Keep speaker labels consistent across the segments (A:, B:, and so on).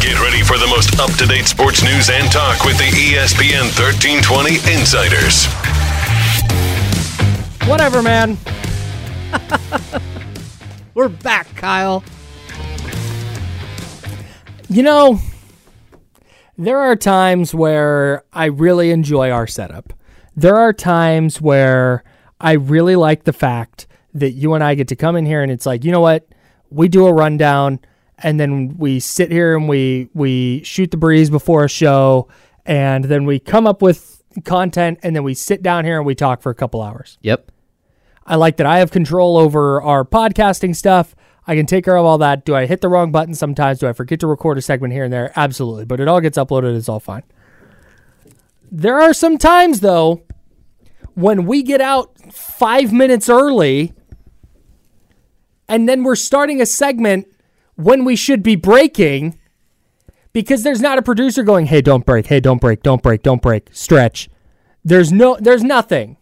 A: Get ready for the most up to date sports news and talk with the ESPN 1320 Insiders.
B: Whatever, man. We're back, Kyle. You know, there are times where I really enjoy our setup. There are times where I really like the fact that you and I get to come in here and it's like, you know what? We do a rundown and then we sit here and we we shoot the breeze before a show and then we come up with content and then we sit down here and we talk for a couple hours.
C: Yep.
B: I like that I have control over our podcasting stuff. I can take care of all that. Do I hit the wrong button sometimes? Do I forget to record a segment here and there? Absolutely. But it all gets uploaded. It's all fine. There are some times, though, when we get out five minutes early and then we're starting a segment when we should be breaking because there's not a producer going, hey, don't break. Hey, don't break. Don't break. Don't break. Stretch. There's no, there's nothing.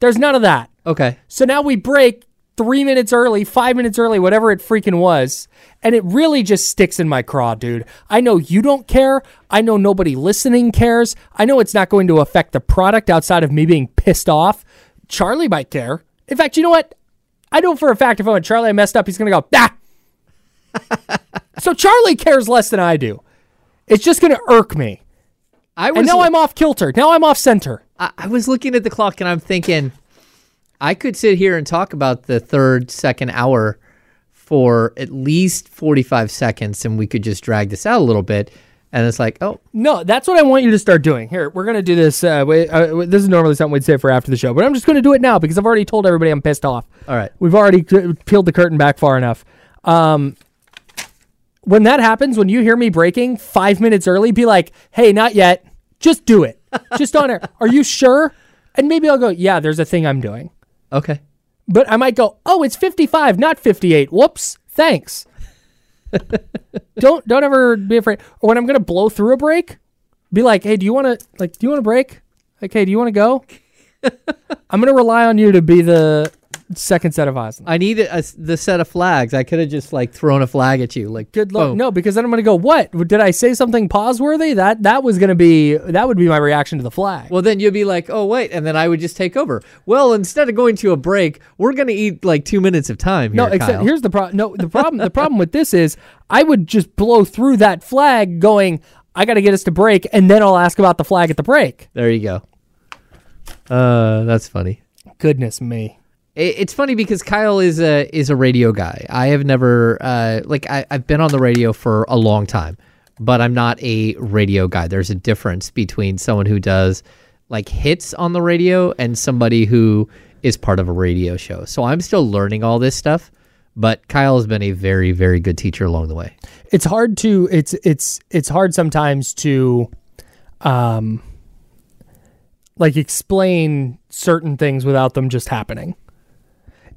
B: There's none of that.
C: Okay.
B: So now we break three minutes early, five minutes early, whatever it freaking was. And it really just sticks in my craw, dude. I know you don't care. I know nobody listening cares. I know it's not going to affect the product outside of me being pissed off. Charlie might care. In fact, you know what? I know for a fact if I'm with Charlie, I messed up, he's going to go, ah. So Charlie cares less than I do. It's just going to irk me.
C: I was
B: And now I'm off kilter. Now I'm off center.
C: I, I was looking at the clock and I'm thinking I could sit here and talk about the third, second hour for at least 45 seconds and we could just drag this out a little bit. And it's like, oh,
B: No, that's what I want you to start doing. Here, we're gonna do this. Uh, wait, uh, this is normally something we'd say for after the show, but I'm just gonna do it now because I've already told everybody I'm pissed off.
C: all right.
B: We've already peeled the curtain back far enough. Um, when that happens, when you hear me breaking five minutes early, be like, "Hey, not yet. Just do it. Just on air. Are you sure?" And maybe I'll go, "Yeah, there's a thing I'm doing."
C: Okay.
B: But I might go, "Oh, it's 55, not 58. Whoops. Thanks." don't don't ever be afraid. Or when I'm gonna blow through a break, be like, "Hey, do you want to like? Do you want to break? Like, hey, do you want to go?" I'm gonna rely on you to be the second set of eyes.
C: I need a, the set of flags. I could have just like thrown a flag at you. Like,
B: Good luck. No, because then I'm gonna go. What did I say? Something pause worthy? That that was gonna be that would be my reaction to the flag.
C: Well, then you'd be like, oh, wait. And then I would just take over. Well, instead of going to a break, we're going to eat like two minutes of time here,
B: no, except
C: Kyle.
B: here's the problem. No, the problem. the problem with this is I would just blow through that flag, going. I got to get us to break, and then I'll ask about the flag at the break.
C: There you go. Uh, that's funny.
B: Goodness me.
C: It- It's funny because Kyle is a is a radio guy. I have never uh, like I, I've been on the radio for a long time, but I'm not a radio guy. There's a difference between someone who does like hits on the radio and somebody who is part of a radio show. So I'm still learning all this stuff, but Kyle has been a very very good teacher along the way.
B: it's hard to it's it's it's hard sometimes to um like explain certain things without them just happening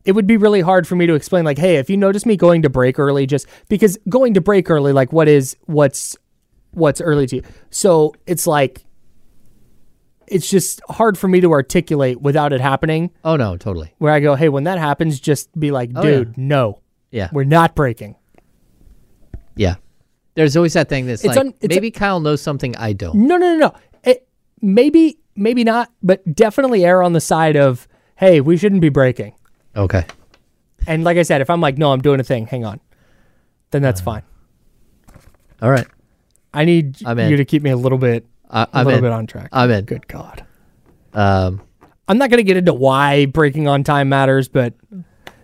B: it would be really hard for me to explain like hey if you notice me going to break early just because going to break early like what is what's what's early to you so it's like it's just hard for me to articulate without it happening
C: Oh no, totally.
B: where i go hey when that happens just be like
C: Oh, yeah.
B: dude no
C: Yeah.
B: we're not breaking
C: Yeah. There's always that thing that's
B: It's
C: like
B: un-
C: maybe Kyle knows something I don't.
B: No, no, no, no. It, maybe, maybe not, but definitely err on the side of, hey, we shouldn't be breaking.
C: Okay.
B: And like I said, if I'm like, no, I'm doing a thing, hang on, then that's fine.
C: All right.
B: I need
C: I'm in.
B: you to keep me a little bit,
C: I,
B: a
C: I'm
B: little
C: in.
B: bit on track.
C: I'm in.
B: Good God.
C: Um,
B: I'm not going to get into why breaking on time matters, but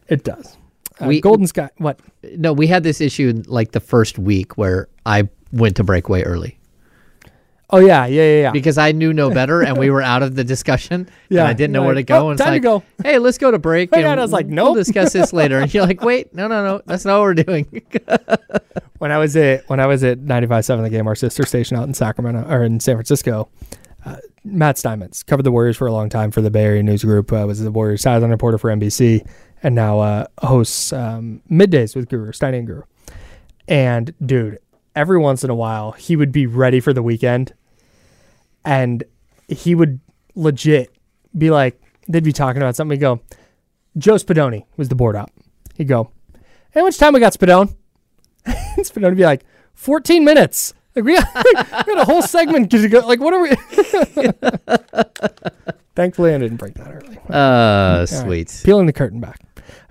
B: It does. Uh,
C: We-
B: Golden Sky. What?
C: No, we had this issue in like the first week where I went to break way early
B: Oh yeah, yeah, yeah, yeah.
C: because I knew no better and we were out of the discussion.
B: Yeah,
C: and I didn't know
B: you're
C: where to go.
B: "Oh,
C: and it's
B: time to go."
C: Hey, let's go to break. And
B: and I was like,
C: no,
B: We'll
C: discuss this later. And you're like, wait, no, no, no, that's not what we're doing.
B: when I was at when I was at 95.7 the game, our sister station out in Sacramento or in San Francisco, uh, Matt Steinmetz covered the Warriors for a long time for the Bay Area News Group. Uh, was the Warriors sideline reporter for NBC, and now uh, hosts um, middays with Guru Steiny and Guru. And dude, every once in a while, he would be ready for the weekend, and he would legit be like, they'd be talking about something. He'd go, Joe Spadoni was the board up. He'd go, how much time we got, Spadone? it's been to be like 14 minutes. Like we got, we got a whole segment to go. Like what are we? Thankfully, I didn't break that early.
C: Uh,
B: All right,
C: sweet.
B: Peeling the curtain back.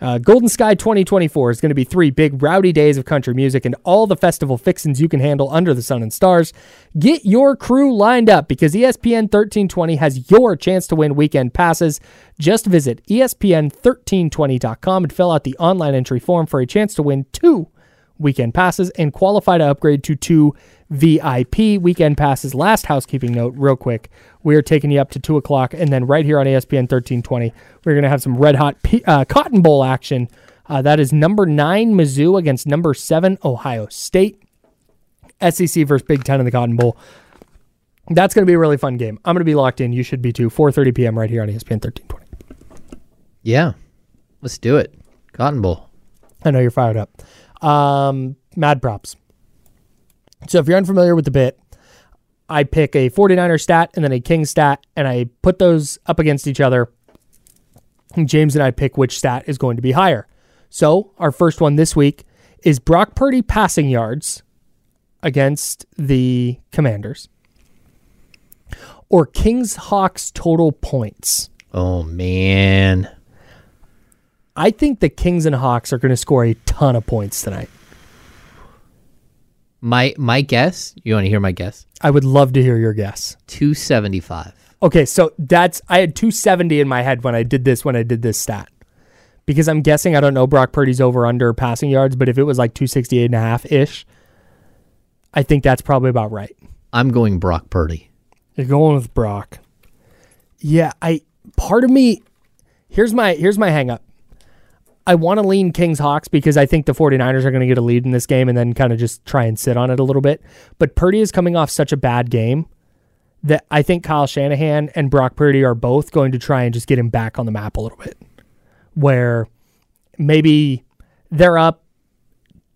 B: Uh, Golden Sky 2024 is going to be three big rowdy days of country music and all the festival fixins you can handle under the sun and stars. Get your crew lined up because ESPN 1320 has your chance to win weekend passes. Just visit E ESPN1320.com and fill out the online entry form for a chance to win two weekend passes and qualify to upgrade to two VIP weekend passes. Last housekeeping note, real quick. We are taking you up to 2 o'clock, and then right here on ESPN 1320, we're going to have some red hot P- uh, Cotton Bowl action. Uh, that is number nine Mizzou against number seven Ohio State. SEC versus Big Ten in the Cotton Bowl. That's going to be a really fun game. I'm going to be locked in. You should be too. 4:30 p.m. right here on ESPN 1320.
C: Yeah, let's do it. Cotton Bowl.
B: I know you're fired up. Um, mad props. So if you're unfamiliar with the bit, I pick a 49er stat and then a King stat, and I put those up against each other. And James and I pick which stat is going to be higher. So our first one this week is Brock Purdy passing yards against the Commanders, or Kings Hawks total points.
C: Oh man,
B: I think the Kings and Hawks are going to score a ton of points tonight.
C: My my guess. You want to hear my guess?
B: I would love to hear your guess.
C: Two seventy five.
B: Okay, so that's I had 270 in my head when I did this when I did this stat. Because I'm guessing I don't know Brock Purdy's over under passing yards, but if it was like 268 and a half ish, I think that's probably about right.
C: I'm going Brock Purdy.
B: You're going with Brock. Yeah, I part of me here's my here's my hang up. I want to lean Kings Hawks because I think the 49ers are going to get a lead in this game and then kind of just try and sit on it a little bit. But Purdy is coming off such a bad game that I think Kyle Shanahan and Brock Purdy are both going to try and just get him back on the map a little bit. Where maybe they're up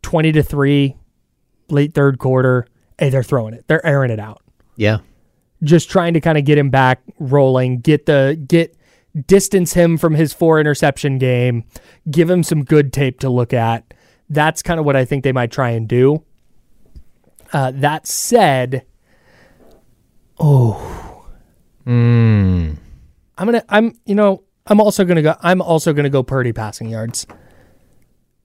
B: 20 to 3 late third quarter. Hey, they're throwing it. They're airing it out
C: Yeah,
B: just trying to kind of get him back rolling, get the get distance him from his four interception game, give him some good tape to look at. That's kind of what I think they might try and do. Uh, that said, oh, I'm gonna, I'm, you know, I'm also gonna go, I'm also gonna go Purdy passing yards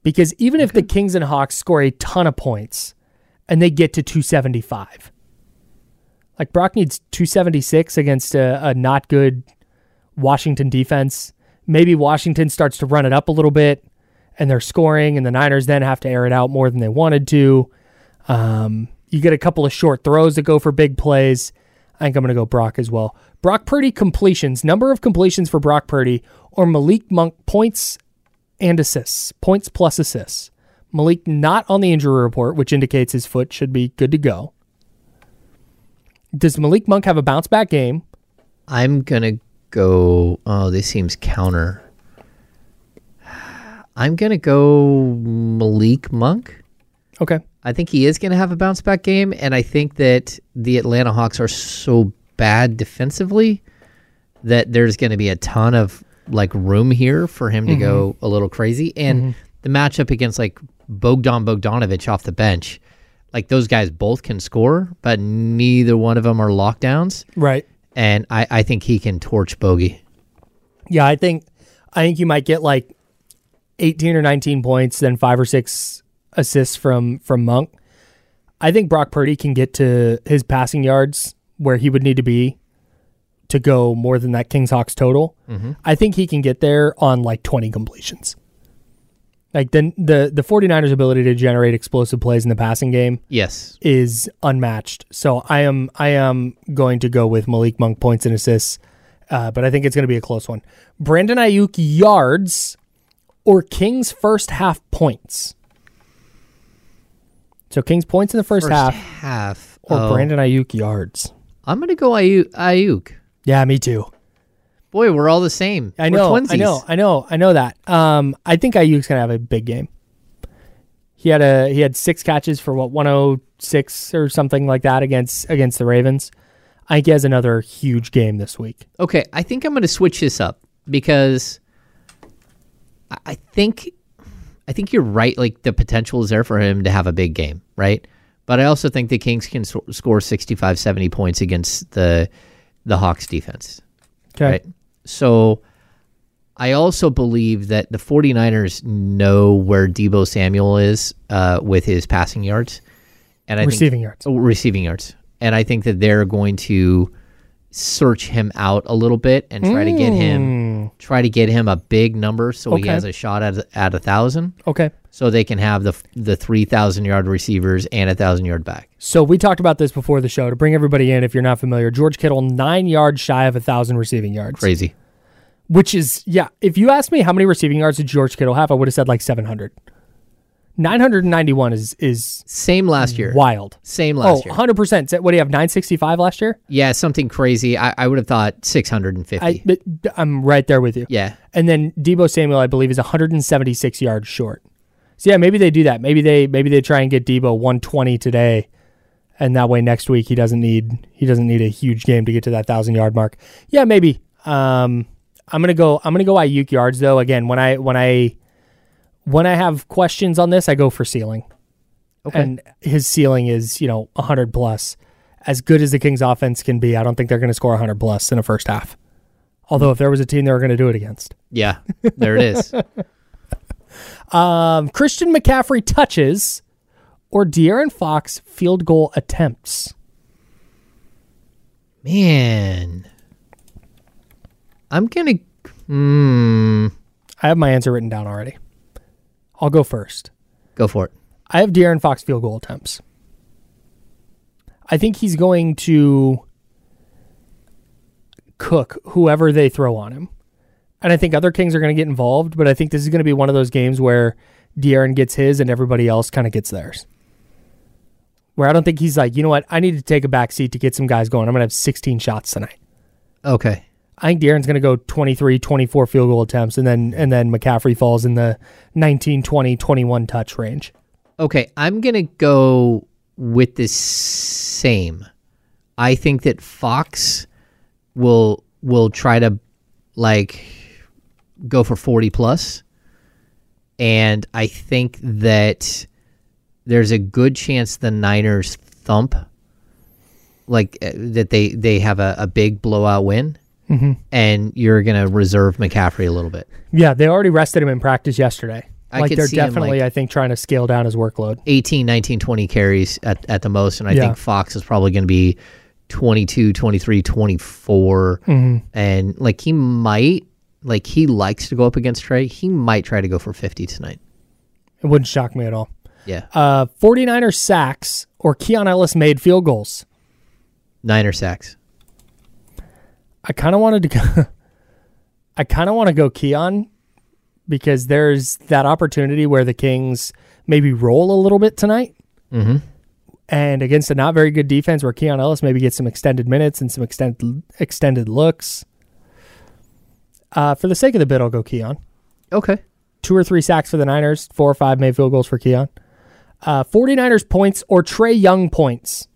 B: because even if the Kings and Hawks score a ton of points and they get to 275, like Brock needs 276 against a, a not good Washington defense. Maybe Washington starts to run it up a little bit and they're scoring, and the Niners then have to air it out more than they wanted to. Um, you get a couple of short throws that go for big plays. I think I'm going to go Brock as well. Brock Purdy completions, number of completions for Brock Purdy, or Malik Monk points and assists, points plus assists. Malik not on the injury report, which indicates his foot should be good to go. Does Malik Monk have a bounce back game?
C: I'm gonna go. Oh, this seems counter. I'm gonna go Malik Monk.
B: Okay.
C: I think he is going to have a bounce back game, and I think that the Atlanta Hawks are so bad defensively that there's going to be a ton of like room here for him to go mm-hmm. a little crazy. And mm-hmm. the matchup against like Bogdan Bogdanovich off the bench, like those guys both can score, but neither one of them are lockdowns.
B: Right.
C: And I, I think he can torch Bogey.
B: Yeah, I think I think you might get like 18 or 19 points, then five or six assists from from Monk. I think Brock Purdy can get to his passing yards where he would need to be to go more than that Kings Hawks total. Mm-hmm. I think he can get there on like 20 completions. Like the the the 49ers ability to generate explosive plays in the passing game
C: Yes.
B: is unmatched. So I am I am going to go with Malik Monk points and assists, uh, but I think it's going to be a close one. Brandon Aiyuk yards or Kings first half points. So Kings points in the first, half
C: half.
B: or
C: oh.
B: Brandon Aiyuk yards.
C: I'm gonna go Aiyuk. Aiyuk.
B: Yeah, me too.
C: Boy, we're all the same.
B: I know. I know, I know, I know that. Um, I think Aiyuk's gonna have a big game. He had a he had six catches for what 106 or something like that against against the Ravens. I think he has another huge game this week.
C: Okay, I think I'm going to switch this up because I- I think I think you're right. Like the potential is there for him to have a big game, right? But I also think the Kings can so- score 65, 70 points against the the Hawks defense,
B: Okay.
C: right? So I also believe that the 49ers know where Deebo Samuel is uh, with his passing yards and I think-
B: Receiving yards.
C: Oh, receiving yards. And I think that they're going to search him out a little bit and try to get him try to get him a big number so he
B: Mm.
C: Has a shot at at a thousand
B: Okay.
C: so they can have the the three thousand yard receivers and a thousand yard back.
B: So we talked about this before the show. To bring everybody in, if you're not familiar, George Kittle nine yards shy of a thousand receiving yards,
C: Crazy.
B: which is yeah. If you asked me how many receiving yards did George Kittle have, I would have said like 700. 991 is is
C: Same last year.
B: wild.
C: Same
B: Oh,
C: last year.
B: 100%. What do you have? 965 last year?
C: Yeah, something crazy. I, I would have thought six hundred and fifty.
B: I, but I'm right there with you.
C: Yeah.
B: And then Deebo Samuel, I believe, is 176 yards short. So yeah, maybe they do that. Maybe they maybe they try and get Deebo 120 today, and that way next week he doesn't need he doesn't need a huge game to get to that thousand yard mark. Yeah, maybe. Um, I'm gonna go. I'm gonna go Aiyuk yards though. Again, when I when I when I have questions on this, I go for ceiling.
C: Okay.
B: And his ceiling is you know 100 plus. As good as the Kings offense can be, I don't think they're going to score 100 plus in a first half. Although if there was a team they were going to do it against.
C: Yeah. There it is.
B: Um, Christian McCaffrey touches or De'Aaron Fox field goal attempts.
C: Man. I'm gonna hmm,
B: I have my answer written down already. I'll go first.
C: go for it.
B: I have De'Aaron Fox field goal attempts. I think he's going to cook whoever they throw on him. And I think other Kings are going to get involved, but I think this is going to be one of those games where De'Aaron gets his and everybody else kind of gets theirs. Where I don't think he's like, you know what, I need to take a back seat to get some guys going. I'm going to have 16 shots tonight.
C: Okay.
B: I think De'Aaron's going to go 23, 24 field goal attempts, and then and then McCaffrey falls in the 19, 20, 21 touch range.
C: Okay, I'm gonna go with the same. I think that Fox will will try to like go for 40 plus, and I think that there's a good chance the Niners thump, like uh, that they they have a, a big blowout win, and you're gonna reserve McCaffrey a little bit.
B: Yeah, they already rested him in practice yesterday.
C: I
B: like they're definitely,
C: like-
B: I think, trying to scale down his workload.
C: 18, 19, 20 carries at, at the most. And I
B: Yeah.
C: think Fox is probably going to be 22, 23, 24.
B: Mm-hmm.
C: And like he might, like he likes to go up against Trae. He might try to go for 50 tonight.
B: It wouldn't shock me at all.
C: Yeah.
B: Uh, 49ers sacks or Keon Ellis made field goals.
C: Niner sacks.
B: I kind of wanted to go. I kind of want to go Keon because there's that opportunity where the Kings maybe roll a little bit tonight.
C: Mm-hmm.
B: And against a not very good defense where Keon Ellis maybe gets some extended minutes and some extended extended looks. Uh, for the sake of the bit, I'll go Keon.
C: Okay.
B: Two or three sacks for the Niners, four or five made field goals for Keon. Uh, 49ers points or Trae Young points.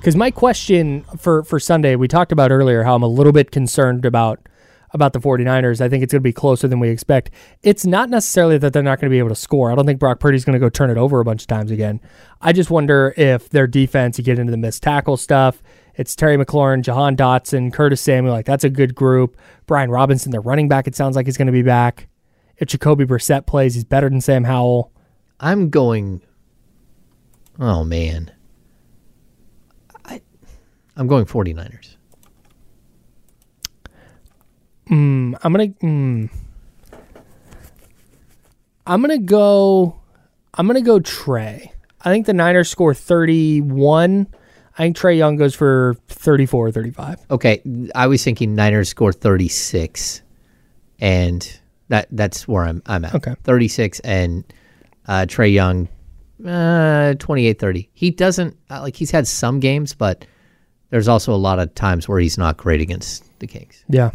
B: Because my question for, for Sunday, we talked about earlier how I'm a little bit concerned about about the 49ers. I think it's going to be closer than we expect. It's not necessarily that they're not going to be able to score. I don't think Brock Purdy's going to go turn it over a bunch of times again. I just wonder if their defense, you get into the missed tackle stuff. It's Terry McLaurin, Jahan Dotson, Curtis Samuel. Like, that's a good group. Brian Robinson, their running back, it sounds like he's going to be back. If Jacoby Brissett plays, he's better than Sam Howell.
C: I'm going. Oh, man. I'm going 49ers.
B: Hmm. Hmm. I'm gonna. Hmm. I'm gonna go. I'm gonna go Trae. I think the Niners score 31. I think Trae Young goes for 34 or 35.
C: Okay, I was thinking Niners score 36, and that that's where I'm I'm at.
B: Okay.
C: 36 and uh, Trae Young, uh, 28-30. He doesn't uh, like he's had some games, but there's also a lot of times where he's not great against the Kings.
B: Yeah.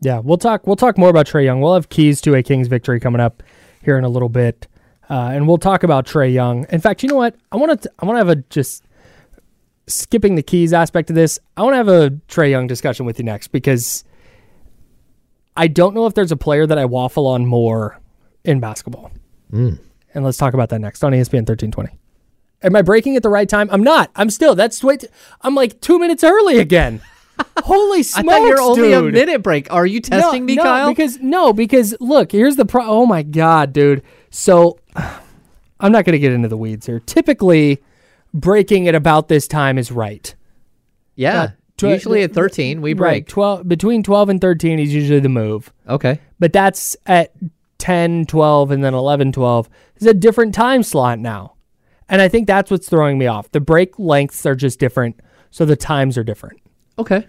B: Yeah. We'll talk we'll talk more about Trae Young. We'll have keys to a Kings victory coming up here in a little bit. Uh, and we'll talk about Trae Young. In fact, you know what? I want to I want to have a just skipping the keys aspect of this. I want to have a Trae Young discussion with you next because I don't know if there's a player that I waffle on more in basketball. And let's talk about that next on ESPN 1320. Am I breaking at the right time? I'm not. I'm still. That's wait. I'm like two minutes early again. Holy smokes!
C: I thought you're only a minute break. Are you testing
B: no,
C: me,
B: no,
C: Kyle?
B: Because no, because look, here's the pro. Oh my god, dude. So I'm not going to get into the weeds here. Typically, breaking at about this time is right.
C: yeah,
B: uh, tw-
C: usually at 13 we
B: Right.
C: break.
B: Twelve between 12 and 13 is usually the move.
C: Okay.
B: But that's at 10, 12, and then 11, 12. It's a different time slot now. And I think that's what's throwing me off. The break lengths are just different, so the times are different.
C: Okay.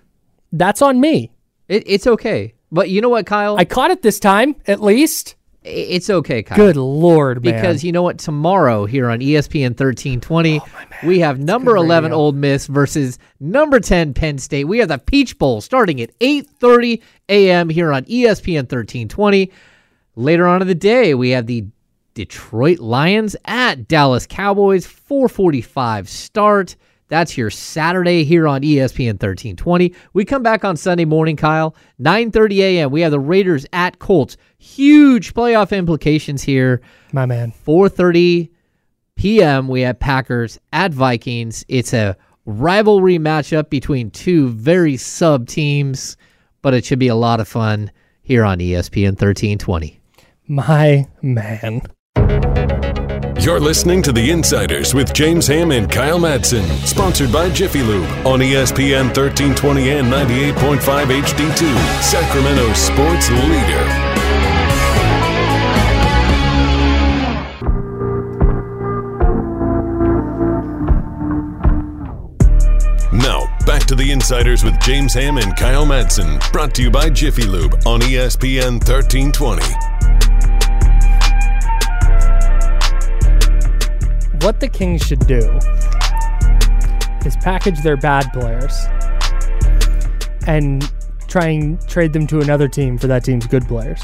B: That's on me.
C: It, it's okay. But you know what, Kyle?
B: I caught it this time, at least.
C: It's okay, Kyle.
B: Good lord, man.
C: Because you know what? Tomorrow here on ESPN 1320,
B: Oh,
C: we have number 11
B: radio.
C: Ole Miss versus number 10 Penn State. We have the Peach Bowl starting at 8:30 a.m. here on ESPN 1320. Later on in the day, we have the Detroit Lions at Dallas Cowboys 445 start. That's your Saturday here on ESPN 1320. We come back on Sunday morning, Kyle, 9:30 a.m. We have the Raiders at Colts. Huge playoff implications here.
B: my man.
C: 4:30 p.m. we have Packers at Vikings. It's a rivalry matchup between two very sub teams, but it should be a lot of fun here on ESPN 1320.
B: My man.
A: You're listening to The Insiders with James Ham and Kyle Madsen, sponsored by Jiffy Lube on ESPN 1320 and 98.5 HD2, Sacramento sports leader. Now, back to The Insiders with James Ham and Kyle Madsen, brought to you by Jiffy Lube on ESPN 1320.
B: What the Kings should do is package their bad players and try and trade them to another team for that team's good players.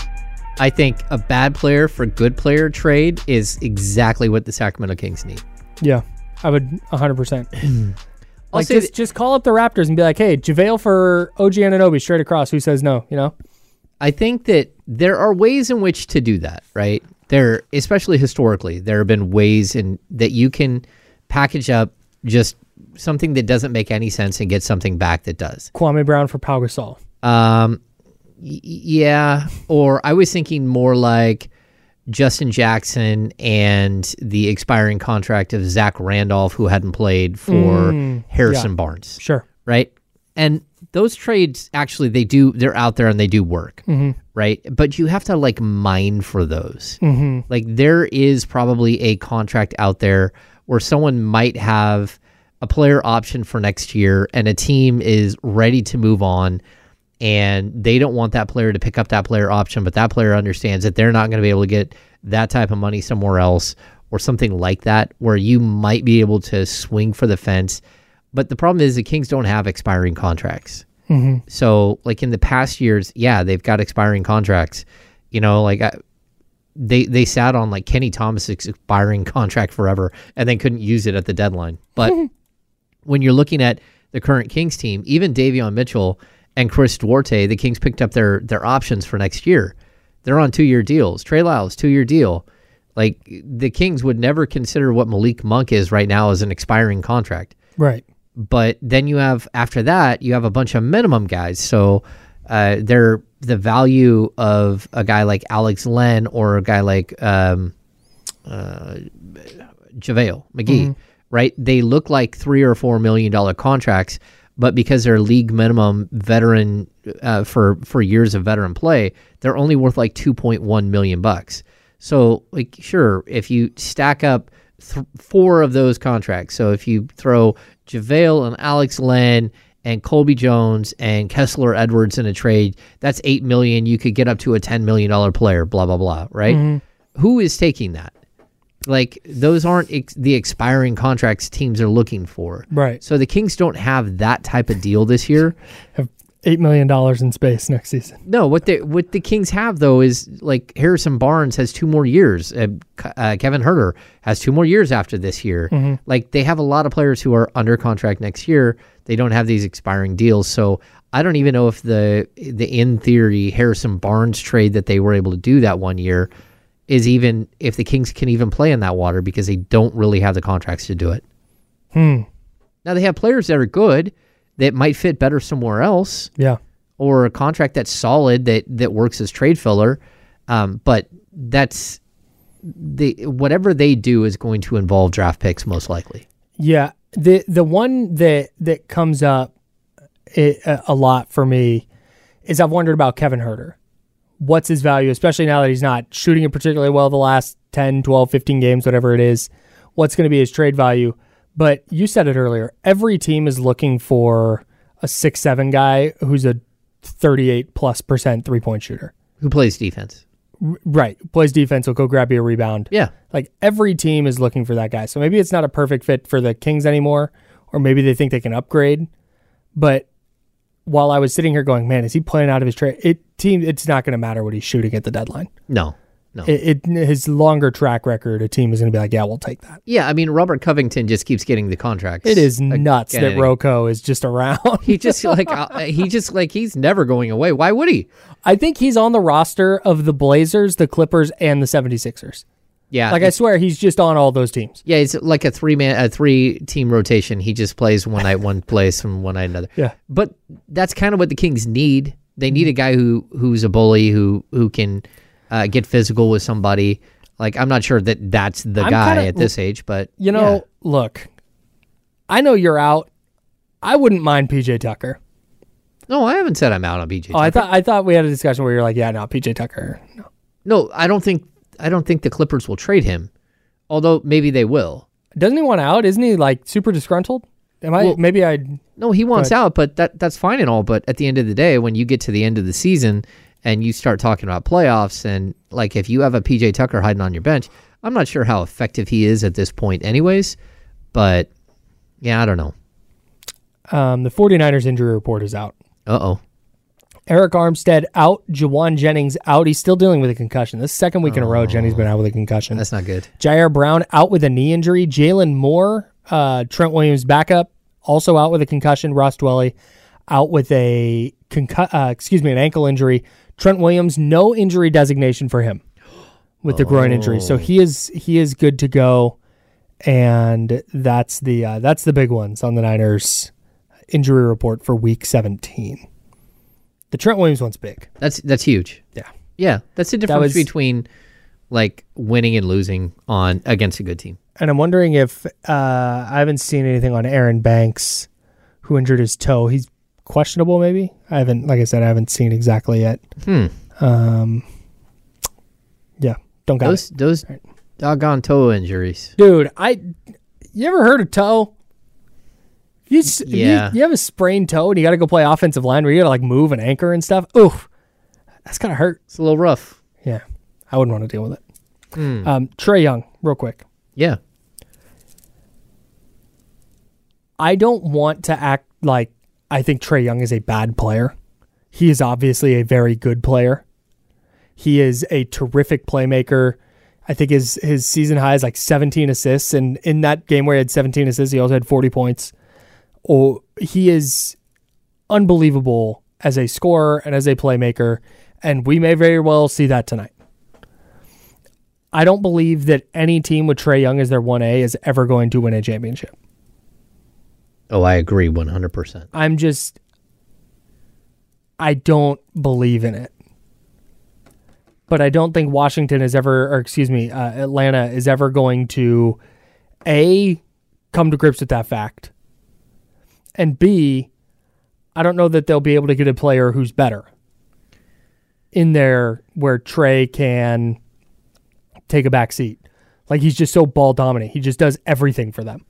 C: I think a bad player for good player trade is exactly what the Sacramento Kings need.
B: Yeah, I would 100%.
C: I'll
B: like just, just call up the Raptors and be like, "Hey, JaVale for OG Anunoby straight across. Who says no?" You know?
C: I think that there are ways in which to do that, right? There, especially historically, there have been ways in that you can package up just something that doesn't make any sense and get something back that does.
B: Kwame Brown for Pau Gasol.
C: Um, y- yeah, or I was thinking more like Justin Jackson and the expiring contract of Zach Randolph, who hadn't played for Harrison Barnes
B: Sure.
C: right? And those trades actually they do they're out there and they do work, mm-hmm. right? But you have to like mine for those. Mm-hmm. Like there is probably a contract out there where someone might have a player option for next year and a team is ready to move on and they don't want that player to pick up that player option, but that player understands that they're not going to be able to get that type of money somewhere else or something like that, where you might be able to swing for the fence. But the problem is the Kings don't have expiring contracts. Mm-hmm. So, like in the past years, yeah, they've got expiring contracts. You know, like I, they they sat on like Kenny Thomas' expiring contract forever and then couldn't use it at the deadline. But when you're looking at the current Kings team, even Davion Mitchell and Chris Duarte, the Kings picked up their their options for next year. They're on two year deals. Trey Lyles, two year deal. Like the Kings would never consider what Malik Monk is right now as an expiring contract.
B: Right.
C: But then you have after that you have a bunch of minimum guys. So uh, they're the value of a guy like Alex Len or a guy like um, uh, JaVale McGee, right? They look like three or four million dollar contracts, but because they're league minimum veteran uh, for for years of veteran play, they're only worth like 2.1 million bucks. So like sure, if you stack up th- four of those contracts, so if you throw JaVale and Alex Len and Colby Jones and Kessler Edwards in a trade, that's 8 million, you could get up to a 10 million dollar player, blah blah blah, right? Mm-hmm. Who is taking that? Like those aren't ex- the expiring contracts teams are looking for.
B: Right.
C: So the Kings don't have that type of deal this year.
B: Have eight million dollars in space next season.
C: No, what the what the Kings have though is like Harrison Barnes has two more years. Uh, uh, Kevin Huerter has two more years after this year. Like they have a lot of players who are under contract next year. They don't have these expiring deals, so I don't even know if the the in theory Harrison Barnes trade that they were able to do that one year is even if the Kings can even play in that water because they don't really have the contracts to do it.
B: Hmm.
C: Now they have players that are good that might fit better somewhere else
B: Yeah.
C: or a contract that's solid that that works as trade filler. Um, but that's the whatever they do is going to involve draft picks most likely.
B: Yeah, the the one that that comes up a lot for me is I've wondered about Kevin Huerter. What's his value, especially now that he's not shooting it particularly well the last 10, 12, 15 games, whatever it is. What's going to be his trade value? But you said it earlier. Every team is looking for a six seven guy who's a 38 plus percent three point shooter.
C: Who plays defense?
B: Right. Plays defense, will go grab you a rebound.
C: Yeah.
B: Like every team is looking for that guy. So maybe it's not a perfect fit for the Kings anymore, or maybe they think they can upgrade. But while I was sitting here going, man, is he playing out of his trade? It team, it's not going to matter what he's shooting at the deadline.
C: No. No.
B: It, it his longer track record, a team is going to be like, yeah, we'll take that.
C: yeah, I mean Robert Covington just keeps getting the contracts.
B: It is nuts that. Rocco is just around.
C: He just like uh, he just like he's never going away. Why would he?
B: I think he's on the roster of the Blazers, the Clippers, and the 76ers.
C: Yeah.
B: Like I swear, he's just on all those teams.
C: yeah, it's like a three man a three team rotation. He just plays one night one place and one night another.
B: Yeah.
C: But that's kind of what the Kings need. They need a guy who who's a bully who who can uh, get physical with somebody. Like I'm not sure that that's the
B: I'm
C: guy
B: kinda-
C: at this age, but
B: You know,
C: yeah.
B: look, I know you're out. I wouldn't mind PJ Tucker.
C: no, I haven't said I'm out on PJ.
B: Oh, I
C: Tucker.
B: thought I thought we had a discussion where you're like, yeah, no, PJ Tucker. No.
C: no, I don't think I don't think the Clippers will trade him. Although maybe they will.
B: Doesn't he want out? Isn't he like super disgruntled? Am I?
C: Well-
B: maybe I.
C: No, he wants
B: ahead.
C: out, but that that's fine and all. But at the end of the day, when you get to the end of the season and you start talking about playoffs, and like if you have a PJ Tucker hiding on your bench, I'm not sure how effective he is at this point, anyways. But yeah, I don't know.
B: Um, the 49ers injury report is out.
C: Uh oh.
B: Arik Armstead out. Jauan Jennings out. He's still dealing with a concussion. This second week in a row, Jennings been out with a concussion.
C: That's not good.
B: Ji'Ayir Brown out with a knee injury. Jaylon Moore, uh, Trent Williams backup, also out with a concussion. Ross Dwelley out with a concu- uh, excuse me, an ankle injury. Trent Williams, no injury designation for him with the groin injury, so he is he is good to go. And that's the uh, that's the big ones on the Niners injury report for Week 17. The Trent Williams one's big.
C: That's that's huge.
B: Yeah.
C: Yeah, that's the difference
B: was-
C: between like winning and losing on against a good team.
B: And I'm wondering if uh, I haven't seen anything on Aaron Banks, who injured his toe. He's questionable, maybe. I haven't, like I said, I haven't seen exactly yet.
C: Hmm.
B: Um, yeah, don't got
C: Those
B: it,
C: those doggone toe injuries.
B: dude. I, you ever heard of toe? You, s- you-
C: Yeah.
B: you, have a sprained toe and you got to go play offensive line where you got to like move and anchor and stuff. Oof, that's gotta hurt.
C: It's a little rough.
B: Yeah, I wouldn't want to deal with it.
C: Hmm.
B: Um, Trae Young, real quick.
C: Yeah.
B: I don't want to act like I think Trae Young is a bad player. He is obviously a very good player. He is a terrific playmaker. I think his his season high is like 17 assists, and in that game where he had 17 assists, he also had 40 points. Oh, he is unbelievable as a scorer and as a playmaker, and we may very well see that tonight. I don't believe that any team with Trae Young as their 1A is ever going to win a championship.
C: Oh, I agree 100%.
B: I'm just I don't believe in it. But I don't think Washington is ever or excuse me, uh, Atlanta is ever going to a come to grips with that fact. And B I don't know that they'll be able to get a player who's better in there where Trae can take a back seat. Like he's just so ball dominant. He just does everything for them.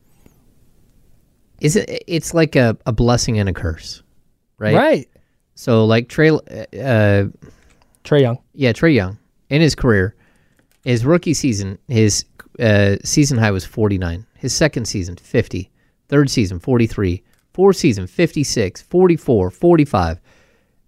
C: Is it? It's like a, a blessing and a curse, right?
B: Right.
C: So like Trae, uh,
B: Trae Young.
C: yeah, Trae Young in his career, his rookie season, his uh, season high was 49. His second season, 50. Third season, 43. Fourth season, 56, 44, 45.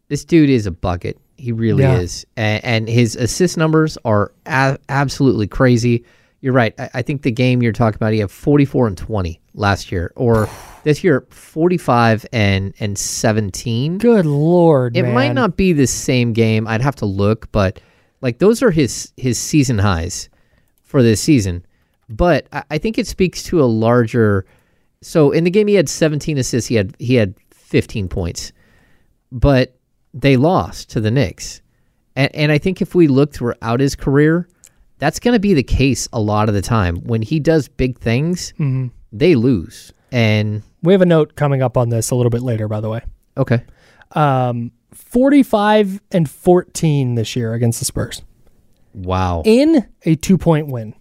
C: This dude is a bucket. He really
B: Yeah.
C: is. And, and his assist numbers are a- absolutely crazy. You're right. I, I think the game you're talking about, he had 44 and 20 last year, or this year, 45 and, and 17.
B: Good lord.
C: It might not be the same game. I'd have to look, but like those are his his season highs for this season. But I, I think it speaks to a larger. So in the game, he had 17 assists. He had he had 15 points, but they lost to the Knicks. And and I think if we look throughout his career, that's going to be the case a lot of the time. When he does big things, mm-hmm. They lose. And
B: We have a note coming up on this a little bit later, by the way.
C: okay,
B: Um, 45 and 14 this year against the Spurs
C: wow.
B: in a two point win.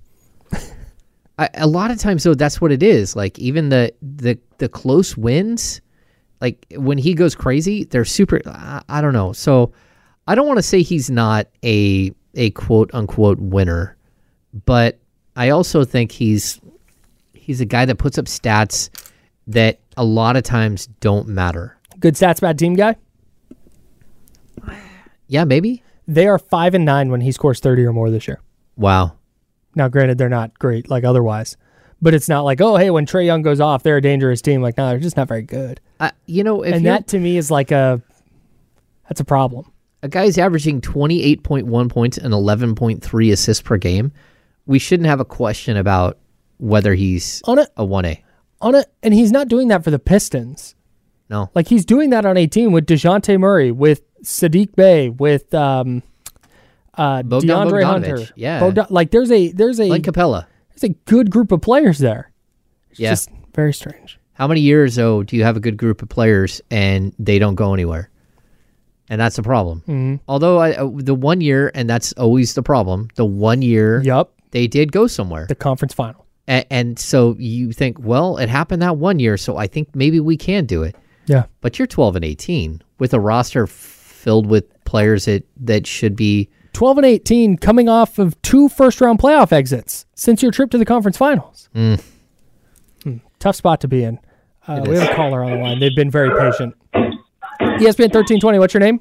C: I, a lot of times though that's what it is like even the the the close wins like when he goes crazy they're super i, I don't know so i don't want to say he's not a a quote unquote winner but i also think he's he's a guy that puts up stats that a lot of times don't matter
B: Good stats, bad team guy.
C: yeah maybe
B: They are five and nine when he scores 30 or more this year.
C: wow
B: Now, granted, they're not great like otherwise, but it's not like, oh, hey, when Trae Young goes off, they're a dangerous team. Like, no, they're just not very good.
C: I, you know if
B: and that to me is like a, that's a problem.
C: a guy's averaging 28.1 points and 11.3 assists per game we shouldn't have a question about whether he's
B: On it,
C: a 1a
B: on it, and he's not doing that for the Pistons.
C: no
B: Like he's doing that on a team with Dejounte Murray, with Saddiq Bey, with um, uh,
C: Bogdan
B: DeAndre
C: Bogdanovic,
B: Hunter.
C: yeah.
B: Bogdan, like there's a there's a
C: Like Capela.
B: there's a good group of players there. It's
C: Yeah.
B: just very strange.
C: How many years though do you have a good group of players and they don't go anywhere? And that's a problem. Mm-hmm. Although I, uh, the one year, and that's always the problem. The one year
B: yep,
C: they did go somewhere,
B: the conference final.
C: And, and so you think, well, it happened that one year, so I think maybe we can do it.
B: Yeah,
C: But you're 12 and 18 with a roster f- filled with players that that should be.
B: twelve and eighteen, coming off of two first round playoff exits since your trip to the conference finals. Hmm. Tough spot to be in. Uh, we
C: is.
B: have a caller on the line. They've been very patient. ESPN thirteen twenty. What's your name?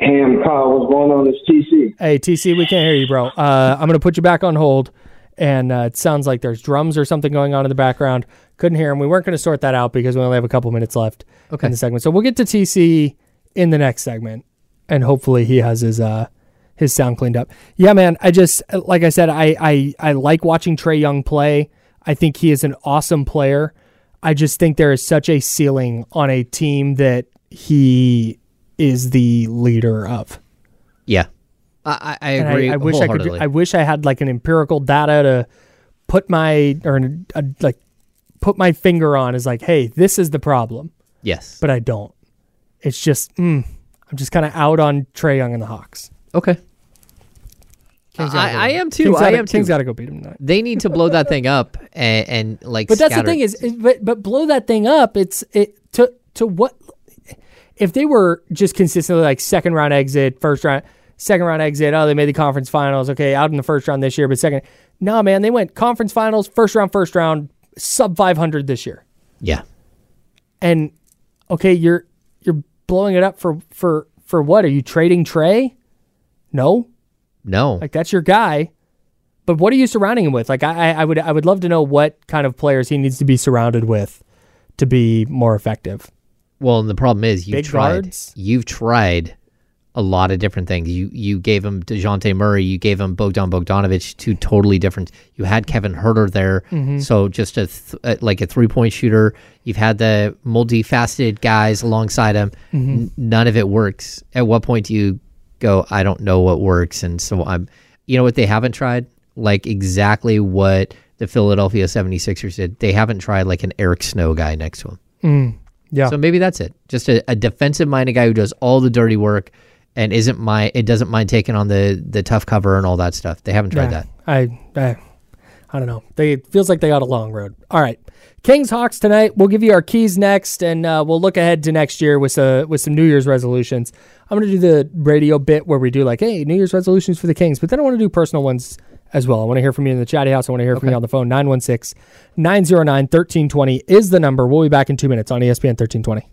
D: Hey, I'm Kyle. What's going on? It's TC.
B: Hey TC, we can't hear you, bro. Uh, I'm gonna put you back on hold, and uh, it sounds like there's drums or something going on in the background. Couldn't hear him. We weren't gonna sort that out because we only have a couple minutes left
C: Okay.
B: in the segment. So we'll get to TC in the next segment, and hopefully he has his uh his sound cleaned up. Yeah, man. I just like I said, I I I like watching Trae Young play. I think he is an awesome player. I just think there is such a ceiling on a team that he is the leader of.
C: Yeah, I, I I agree.
B: I, I wish I could. I wish I had like an empirical data to put my or an, a, like put my finger on. Is like, hey, this is the problem,
C: yes.
B: but I don't. It's just mm, I'm just kind of out on Trae Young and the Hawks.
C: okay.
B: Gotta
C: I, I am too.
B: Kings
C: I
B: gotta,
C: am
B: Kings
C: too.
B: got to go beat him tonight.
C: They need to blow that thing up and, and like.
B: But that's the thing
C: it.
B: is, is but but blow that thing up. It's it to to what if they were just consistently like second round exit, first round, second round exit. Oh, they made the conference finals. Okay, out in the first round this year, but second. No, man, they went conference finals, first round, first round, sub five hundred this year.
C: yeah.
B: And okay, you're you're blowing it up for for for what? Are you trading Trae? No,
C: No.
B: like that's your guy. But what are you surrounding him with? Like I I would I would love to know what kind of players he needs to be surrounded with to be more effective.
C: Well, and the problem is you've
B: Big
C: tried.
B: guards?
C: You've tried a lot of different things. You you gave him Dejounte Murray. You gave him Bogdan Bogdanovich. Two totally different. You had Kevin Huerter there.
B: Mm-hmm.
C: So just a th- uh, like a three point shooter. You've had the multifaceted guys alongside him.
B: Mm-hmm.
C: N- none of it works. At what point do you go? I don't know what works, and so I'm. You know what they haven't tried? Like exactly what the Philadelphia 76ers did. They haven't tried like an Eric Snow guy next to him.
B: Yeah.
C: So maybe that's it. Just a, a defensive minded guy who does all the dirty work and isn't my it doesn't mind taking on the the tough cover and all that stuff. They haven't tried
B: Yeah,
C: that.
B: I, I, I don't know. They it feels like they got a long road. All right, Kings Hawks tonight. We'll give you our keys next, and uh, we'll look ahead to next year with uh, with some New Year's resolutions. I'm gonna do the radio bit where we do like, hey, New Year's resolutions for the Kings, but then I want to do personal ones as well. I want to hear from you in the chatty house. I want to hear from you on the phone. 916 909 1320 is the number. We'll be back in two minutes on ESPN 1320.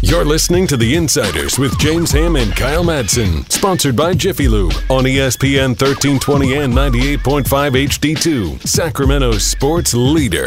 A: You're listening to The Insiders with James Ham and Kyle Madsen, sponsored by Jiffy Lube on ESPN 1320 and 98.5 HD2, Sacramento sports leader.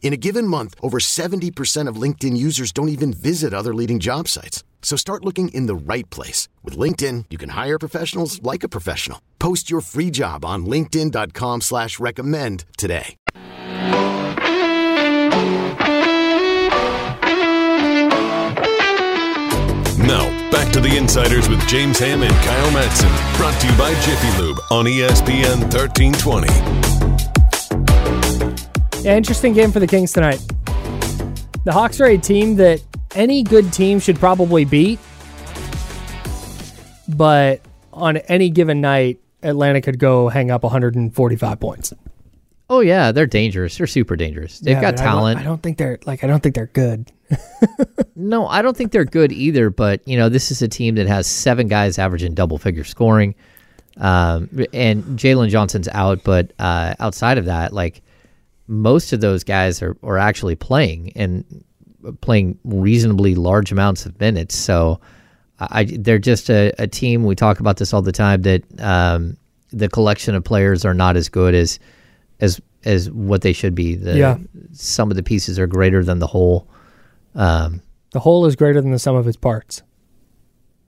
E: In a given month, over 70% of LinkedIn users don't even visit other leading job sites. So start looking in the right place. With LinkedIn, you can hire professionals like a professional. Post your free job on linkedin.com slash recommend today.
A: Now, back to The Insiders with James Ham and Kyle Madsen. brought to you by Jiffy Lube on ESPN 1320.
B: Yeah, interesting game for the Kings tonight. The Hawks are a team that any good team should probably beat, but on any given night, Atlanta could go hang up 145 points.
C: Oh yeah, they're dangerous. They're super dangerous. They've
B: Yeah,
C: got
B: but I don't-
C: talent.
B: I don't, think they're like I don't think they're good.
C: No, I don't think they're good either. But you know, this is a team that has seven guys averaging double figure scoring, um, and Jalen Johnson's out. But uh, outside of that, like most of those guys are, are actually playing and playing reasonably large amounts of minutes. So I, they're just a, a team. We talk about this all the time that um, the collection of players are not as good as as as what they should be. The,
B: Yeah.
C: some of the pieces are greater than the whole. Um,
B: The whole is greater than the sum of its parts.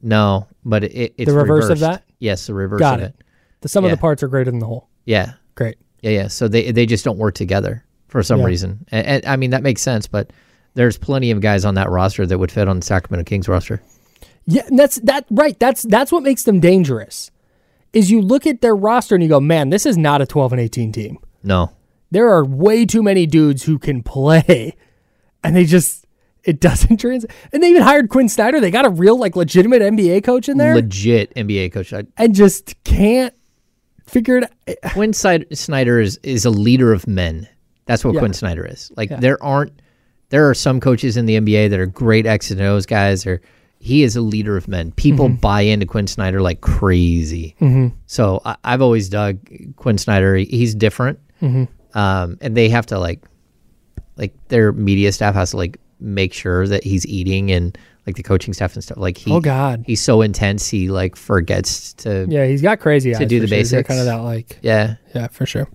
C: No, but it, it's
B: The reverse of that?
C: Yes, the reverse
B: Got
C: of
B: it. The sum of the parts are greater than the whole.
C: Yeah,
B: Great.
C: Yeah, yeah. So they they just don't work together for some
B: Yeah.
C: reason. And, and I mean that makes sense, but there's plenty of guys on that roster that would fit on the Sacramento Kings roster.
B: Yeah, and that's that right. That's that's what makes them dangerous. Is you look at their roster and you go, man, this is not a 12 and 18 team.
C: No,
B: There are way too many dudes who can play, and they just it doesn't translate. And they even hired Quin Snyder. They got a real like legitimate NBA coach in there,
C: legit NBA coach. I,
B: and just can't figure it.
C: Quin Snyder- is is a leader of men. That's what
B: Yeah.
C: Quin Snyder is. Like there aren't there are some coaches in the NBA that are great X and O's guys. Or he is a leader of men. People
B: Mm-hmm.
C: buy into Quin Snyder like crazy. So I, I've always dug Quin Snyder. He- He's different,
B: Mm-hmm.
C: um, and they have to like like their media staff has to like make sure that he's eating and like the coaching staff and stuff. Like he,
B: Oh, God.
C: he's so intense. He like forgets to
B: Yeah, he's got crazy eyes
C: do the
B: sure.
C: Basics.
B: Kind of that like
C: yeah.
B: yeah, for sure.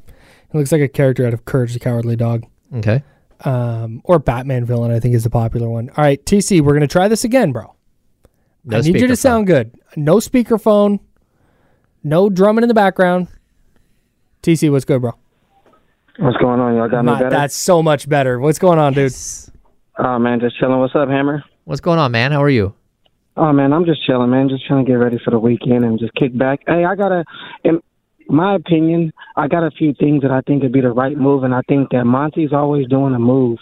B: He looks like a character out of Courage the Cowardly Dog.
C: Okay.
B: Um, or Batman villain, I think is the popular one. All right, TC, we're gonna try this again, bro.
C: No
B: I need you to
C: speakerphone.
B: sound good. No speakerphone. No drumming in the background. TC, what's good, bro?
D: What's going on? Y'all got me better?
B: that's so much better. What's going on, dude?
D: Oh man, just chilling. What's up, Hammer?
C: What's going on, man? How are you?
D: Oh man, I'm just chilling, man. Just trying to get ready for the weekend and just kick back. Hey, I gotta, in my opinion, I got a few things that I think would be the right move, and I think that Monty's always doing a move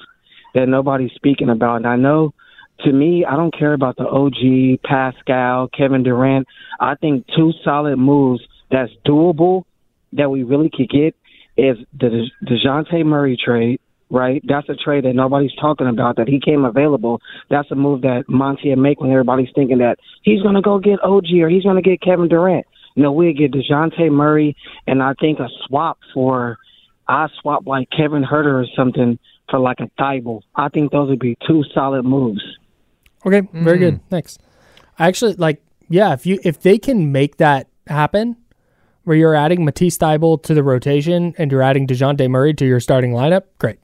D: that nobody's speaking about. And I know, to me, I don't care about the OG, Pascal, Kevin Durant. I think two solid moves that's doable that we really could get is the Dejounte Murray trade right? That's a trade that nobody's talking about that he came available. That's a move that Monty would make when everybody's thinking that he's going to go get OG or he's going to get Kevin Durant. You know, we'd get DeJounte Murray and I think a swap for, I swap like Kevin Huerter or something for like a Thybulle. I think those would be two solid moves.
B: Okay, very good. Hmm. Thanks. I actually like, yeah, if you if they can make that happen, where you're adding Matisse Thybulle to the rotation and you're adding Dejounte Murray to your starting lineup, great.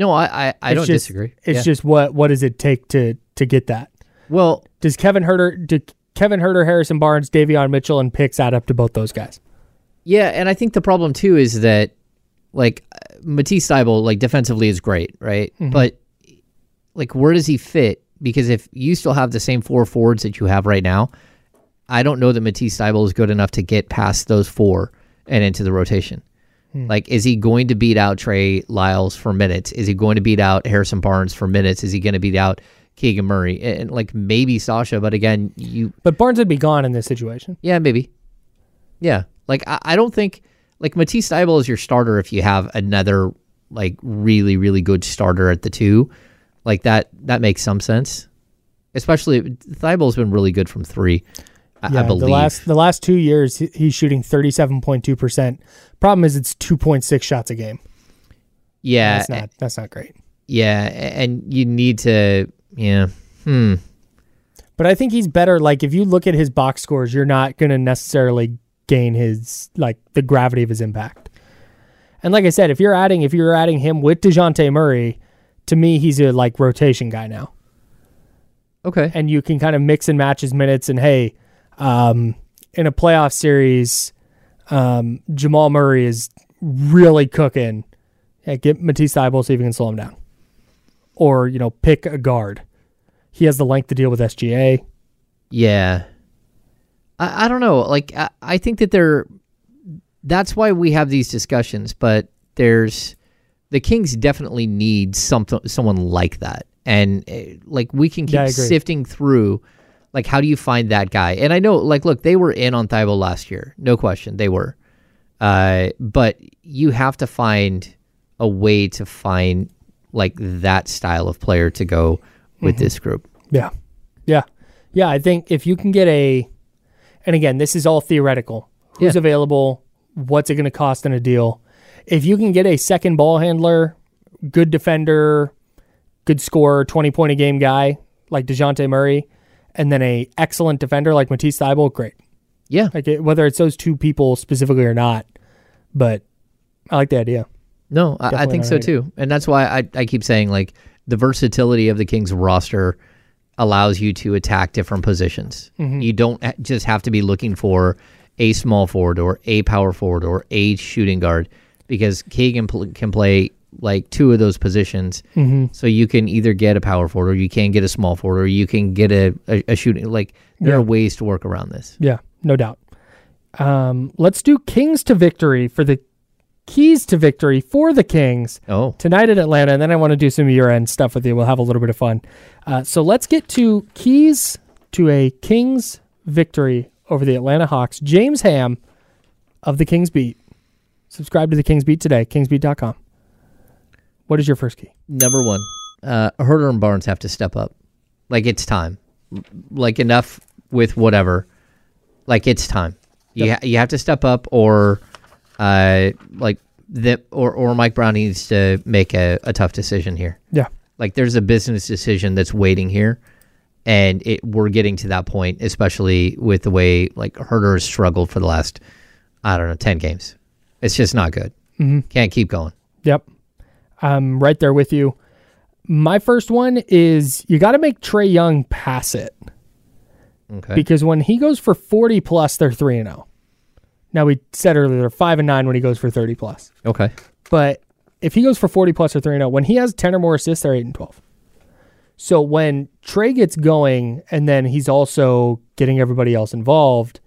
C: No, I I, I don't
B: just-
C: disagree.
B: It's
C: Yeah.
B: just what what does it take to to get that?
C: well,
B: Does Kevin Huerter, do Kevin Huerter, Harrison Barnes, Davion Mitchell, and picks add up to both those guys?
C: Yeah, and I think the problem too is that like Matisse Thybulle, like defensively is great, right? Mm-hmm. But like where does he fit? Because if you still have the same four forwards that you have right now, I don't know that Matisse Thybulle is good enough to get past those four and into the rotation. Hmm. Like, is he going to beat out Trey Lyles for minutes? Is he going to beat out Harrison Barnes for minutes? Is he going to beat out Keegan Murray? And, and, like maybe Sasha, but again, you
B: But Barnes would be gone in this situation.
C: yeah, maybe. Yeah. Like I, I don't think like Matisse Thybulle is your starter if you have another like really, really good starter at the two. Like that that makes some sense. Especially Thybulle's been really good from three. I, I believe.
B: the last the last two years he's shooting thirty seven point two percent. Problem is it's two point six shots a game.
C: yeah.
B: That's not that's not great.
C: Yeah. And you need to yeah. Hmm.
B: But I think he's better. Like if you look at his box scores, you're not going to necessarily gain his like the gravity of his impact. And like I said, if you're adding if you're adding him with Dejounte Murray, to me he's a like rotation guy now,
C: Okay.
B: and you can kind of mix and match his minutes. And hey, um, in a playoff series, um, Jamal Murray is really cooking. Yeah, get Matisse Thybulle see if you can slow him down, or you know pick a guard. He has the length to deal with SGA.
C: Yeah. I, I don't know. Like I, I think that there that's why we have these discussions, but there's the Kings definitely need something someone like that. And eh, like we can keep
B: Yeah,
C: sifting through like how do you find that guy? And I know like look, they were in on Thybulle last year. No question. They were. Uh but you have to find a way to find like that style of player to go with
B: Mm-hmm.
C: this group.
B: Yeah. Yeah. Yeah. I think if you can get a, and again, this is all theoretical. Who's
C: Yeah.
B: available? What's it going to cost in a deal? If you can get a second ball handler, good defender, good scorer, 20 point a game guy like DeJounte Murray, and then a excellent defender like Matisse Thybulle, great.
C: Yeah.
B: Like it, whether it's those two people specifically or not, but I like the idea.
C: No, I, I think so too. And that's why I, I keep saying like the versatility of the Kings roster allows you to attack different positions.
B: Mm-hmm.
C: You don't just have to be looking for a small forward or a power forward or a shooting guard because Keegan pl- can play like two of those positions.
B: Mm-hmm.
C: So you can either get a power forward or you can get a small forward or you can get a, a, a shooting. Like there
B: Yeah.
C: are ways to work around this.
B: Yeah, no doubt. Um, let's do Kings to victory for the keys to victory for the Kings
C: Oh,
B: tonight in Atlanta, and then I want to do some year end stuff with you. We'll have a little bit of fun. Uh, so let's get to keys to a Kings victory over the Atlanta Hawks. James Ham of the Kings Beat. Subscribe to the Kings Beat today, kingsbeat.com. What is your first key?
C: Number one, uh, Huerter and Barnes have to step up. Like it's time. Like enough with whatever. Like it's time. You ha- you have to step up, or uh, like the or or Mike Brown needs to make a, a tough decision here.
B: Yeah.
C: Like there's a business decision that's waiting here, and it we're getting to that point, especially with the way like Huerter has struggled for the last I don't know ten games. It's just not good. Mm-hmm. Can't keep going.
B: Yep. I'm right there with you. My first one is you got to make Trae Young pass it.
C: Okay.
B: because when he goes for 40 plus, they're 3 and 0. Now we said earlier they're 5 and 9 when he goes for 30 plus.
C: okay.
B: But if he goes for 40 plus or 3 and 0, when he has 10 or more assists, they're 8 and 12. So when Trae gets going and then he's also getting everybody else involved,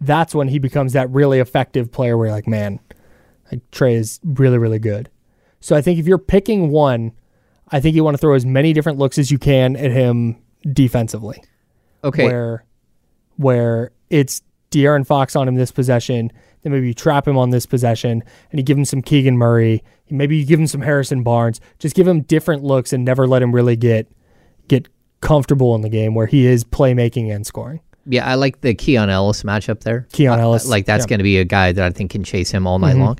B: that's when he becomes that really effective player where you're like, man, like Trae is really, really good. So I think if you're picking one, I think you want to throw as many different looks as you can at him defensively.
C: Okay.
B: Where where it's De'Aaron Fox on him this possession, then maybe you trap him on this possession and you give him some Keegan Murray, maybe you give him some Harrison Barnes. Just give him different looks and never let him really get get comfortable in the game where he is playmaking and scoring.
C: Yeah, I like the Keon Ellis matchup there.
B: Keon
C: Uh,
B: Ellis,
C: like that's
B: yeah.
C: going to be a guy that I think can chase him all night
B: Mhm.
C: long.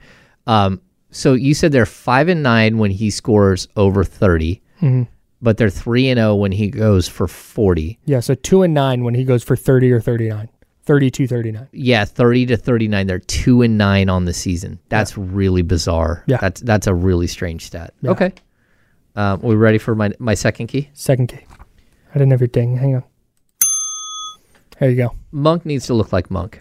C: Um, so you said they're five and nine when he scores over 30
B: Mhm.
C: but they're three and zero when he goes for forty.
B: Yeah, so 2 and 9 when he goes for 30 or 39. 32 39.
C: Yeah, thirty to thirty nine. They're two and nine on the season. That's really bizarre.
B: Yeah.
C: that's that's a really strange stat.
B: Yeah.
C: Okay, um, we ready for my my second key?
B: Second key. I didn't have your ding. Hang on. There you go.
C: Monk needs to look like Monk.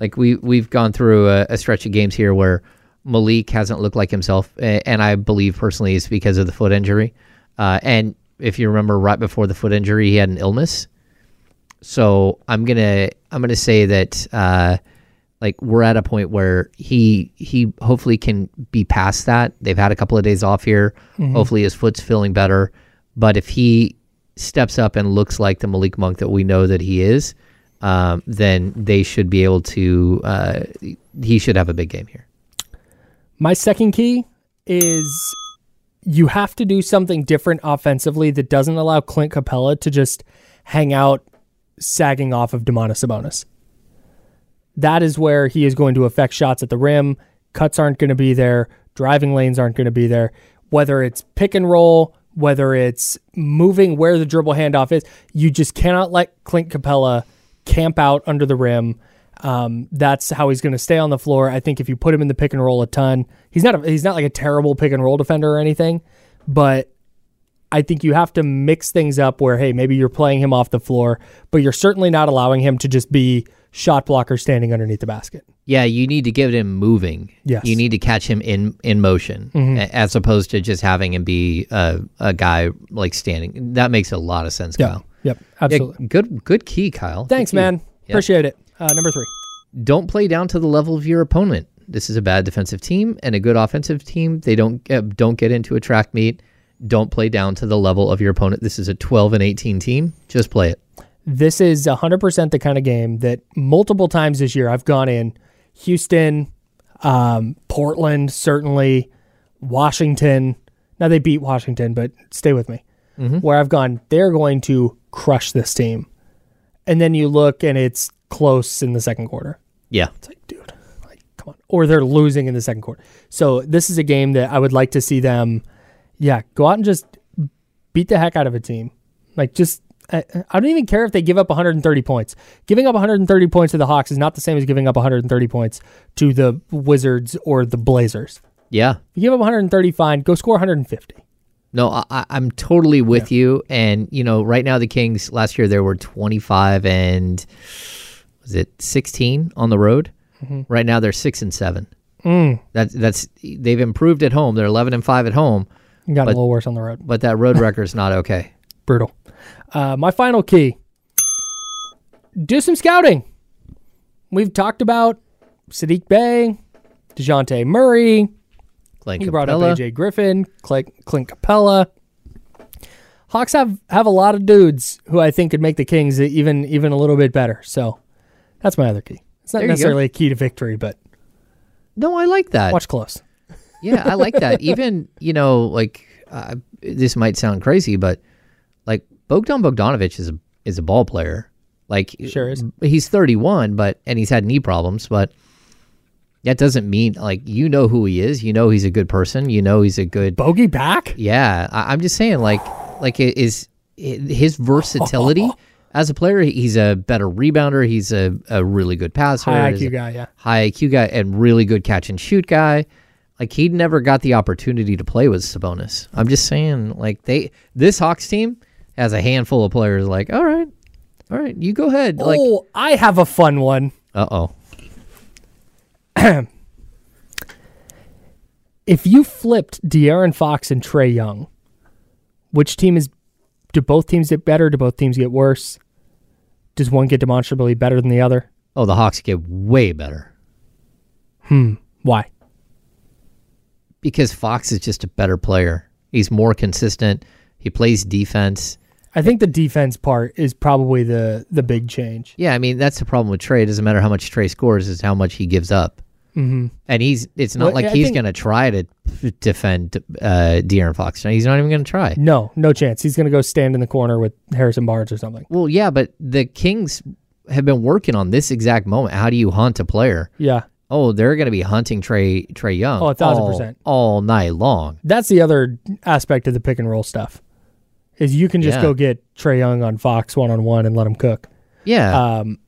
C: Like we we've gone through a, a stretch of games here where Malik hasn't looked like himself, and I believe personally it's because of the foot injury. Uh, and if you remember, right before the foot injury, he had an illness. So I'm gonna I'm gonna say that uh, like we're at a point where he he hopefully can be past that. They've had a couple of days off here.
B: Mhm.
C: Hopefully his foot's feeling better. But if he steps up and looks like the Malik Monk that we know that he is, um, then they should be able to. Uh, he should have a big game here.
B: My second key is you have to do something different offensively that doesn't allow Clint Capela to just hang out sagging off of Domantas Sabonis. That is where he is going to affect shots at the rim. Cuts aren't going to be there. Driving lanes aren't going to be there. Whether it's pick and roll, whether it's moving where the dribble handoff is, you just cannot let Clint Capela camp out under the rim. Um, that's how he's going to stay on the floor. I think if you put him in the pick and roll a ton, he's not a, he's not like a terrible pick and roll defender or anything, but I think you have to mix things up where hey maybe you're playing him off the floor, but you're certainly not allowing him to just be shot blocker standing underneath the basket.
C: Yeah, you need to get him moving.
B: Yes.
C: you need to catch him in in motion,
B: Mhm.
C: as opposed to just having him be a, a guy like standing. That makes a lot of sense,
B: Yeah.
C: Kyle.
B: Yep.
C: Yeah,
B: Absolutely.
C: good good key, Kyle.
B: Thanks,
C: key.
B: man.
C: Yeah.
B: Appreciate it. Uh, number three.
C: Don't play down to the level of your opponent. This is a bad defensive team and a good offensive team. They don't get, don't get into a track meet. Don't play down to the level of your opponent. This is a 12 and 18 team. Just play it.
B: This is 100% the kind of game that multiple times this year I've gone in Houston, um, Portland, certainly, Washington. Now they beat Washington, but stay with me.
C: Mhm.
B: Where I've gone, they're going to crush this team. And then you look and it's close in the second quarter.
C: Yeah.
B: It's like, dude, like, come on. Or they're losing in the second quarter. So this is a game that I would like to see them, yeah, go out and just beat the heck out of a team. Like, just, I, I don't even care if they give up 130 points. Giving up 130 points to the Hawks is not the same as giving up 130 points to the Wizards or the Blazers.
C: Yeah.
B: If you give up 130, fine. Go score 150.
C: No, I, I- I'm totally with you. And you know, right now the Kings last year there were 25 and was it 16 on the road?
B: Mhm.
C: Right now they're six and seven.
B: Mm.
C: That's that's they've improved at home. They're 11 and five at home.
B: Got a
C: But-
B: little worse on the road.
C: But that road record's not okay.
B: Brutal. Uh, my final key do some scouting. We've talked about Saddiq Bey, DeJounte Murray.
C: Clint
B: you brought
C: Capela.
B: up AJ Griffin, Clint, Clint Capela. Hawks have, have a lot of dudes who I think could make the Kings even even a little bit better. So that's my other key. It's not
C: There you go.
B: necessarily a key to victory, but
C: No, I like that.
B: watch close.
C: Yeah, I like that. Even you know, like uh, this might sound crazy, but like Bogdan Bogdanovic is a is a ball player. Like
B: Sure is.
C: He's 31, but and he's had knee problems, but that doesn't mean like you know who he is. You know he's a good person. You know he's a good
B: bogey back.
C: Yeah, I, I'm just saying, like like it is his versatility. As a player, he's a better rebounder. He's a, a really good passer.
B: High IQ guy, yeah.
C: High IQ guy and really good catch and shoot guy. Like he never got the opportunity to play with Sabonis. I'm just saying, like they this Hawks team has a handful of players. Like, all right, all right, you go ahead. Like,
B: oh, I have a fun one.
C: uh oh,
B: If you flipped De'Aaron Fox and Trae Young, which team is Do both teams get better? Do both teams get worse? Does one get demonstrably better than the other?
C: Oh, the Hawks get way better Hmm.
B: Why?
C: because Fox is just a better player. He's more consistent. He plays defense.
B: I think the defense part is probably the the big change.
C: Yeah, I mean that's the problem with Trae. It doesn't matter how much Trae scores; is how much he gives up. Mm-hmm. And he's it's not
B: Well,
C: like
B: I
C: he's
B: think-
C: going to try to defend uh, De'Aaron Fox. He's not even going to try.
B: No, no chance. He's going to go stand in the corner with Harrison Barnes or something.
C: Well, yeah, but the Kings have been working on this exact moment. How do you hunt a player?
B: Yeah.
C: Oh, they're going to be hunting Trae Trae Young.
B: Oh, a thousand
C: all-
B: percent.
C: all night long.
B: That's the other aspect of the pick and roll stuff. Is you can just
C: Yeah.
B: go get Trae Young on Fox one on one and let him cook.
C: Yeah,
B: Um,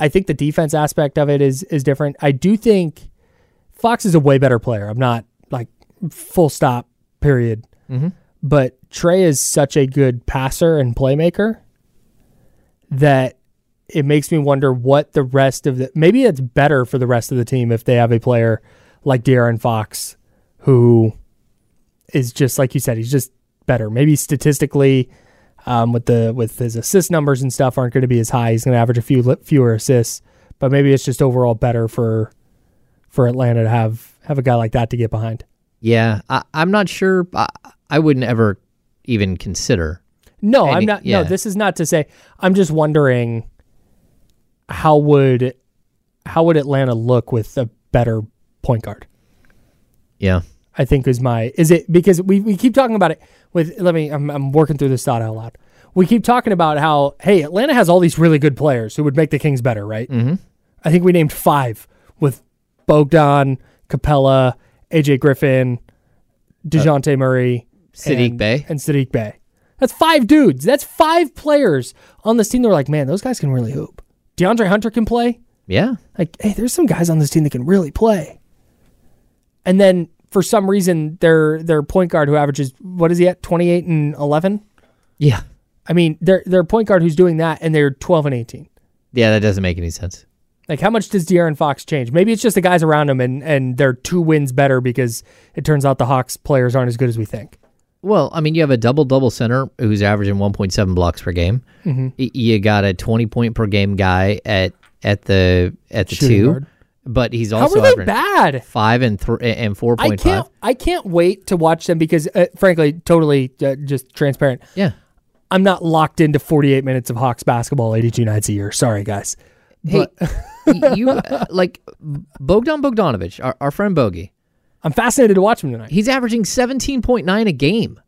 B: I think the defense aspect of it is is different. I do think Fox is a way better player. I'm not like full stop period. Mm-hmm. But Trae is such a good passer and playmaker that it makes me wonder what the rest of the maybe it's better for the rest of the team if they have a player like De'Aaron Fox who is just like you said, he's just better. Maybe statistically, um, with the with his assist numbers and stuff aren't going to be as high. He's going to average a few fewer assists, but maybe it's just overall better for for Atlanta to have have a guy like that to get behind.
C: yeah. I, I'm not sure. I, I wouldn't ever even consider.
B: No, I'm not.
C: yeah.
B: No, this is not to say. I'm just wondering how would how would Atlanta look with a better point guard?
C: Yeah,
B: I think is my is it because we, we keep talking about it with let me I'm I'm working through this thought out loud. We keep talking about how hey Atlanta has all these really good players who would make the Kings better, right? Mm-hmm. I think we named five with Bogdan, Capela, AJ Griffin, Dejounte Murray,
C: Saddiq
B: and,
C: Bey.
B: and Saddiq Bey. That's five dudes. That's five players on this team. They're like, man, those guys can really hoop. De'Andre Hunter can play
C: yeah.
B: like hey there's some guys on this team that can really play and then for some reason their their point guard who averages what is he at 28 and 11
C: Yeah.
B: i mean their their point guard who's doing that and they're 12 and 18
C: Yeah, that doesn't make any sense.
B: like how much does De'Aaron Fox change maybe it's just the guys around him and and they're two wins better because it turns out the hawks players aren't as good as we think
C: Well, I mean, you have a double double center who's averaging 1.7 blocks per game.
B: Mm-hmm.
C: You got a 20 point per game guy at at the at the
B: Shooting
C: two,
B: guard.
C: But he's also how
B: are they bad
C: five and three and four
B: I can't. I can't wait to watch them because uh, frankly totally uh, just transparent
C: Yeah.
B: I'm not locked into 48 minutes of Hawks basketball 82 nights a year. Sorry, guys.
C: Hey, you uh, like Bogdan Bogdanovic, our, our friend Bogey.
B: I'm fascinated to watch him tonight.
C: He's averaging 17.9 a game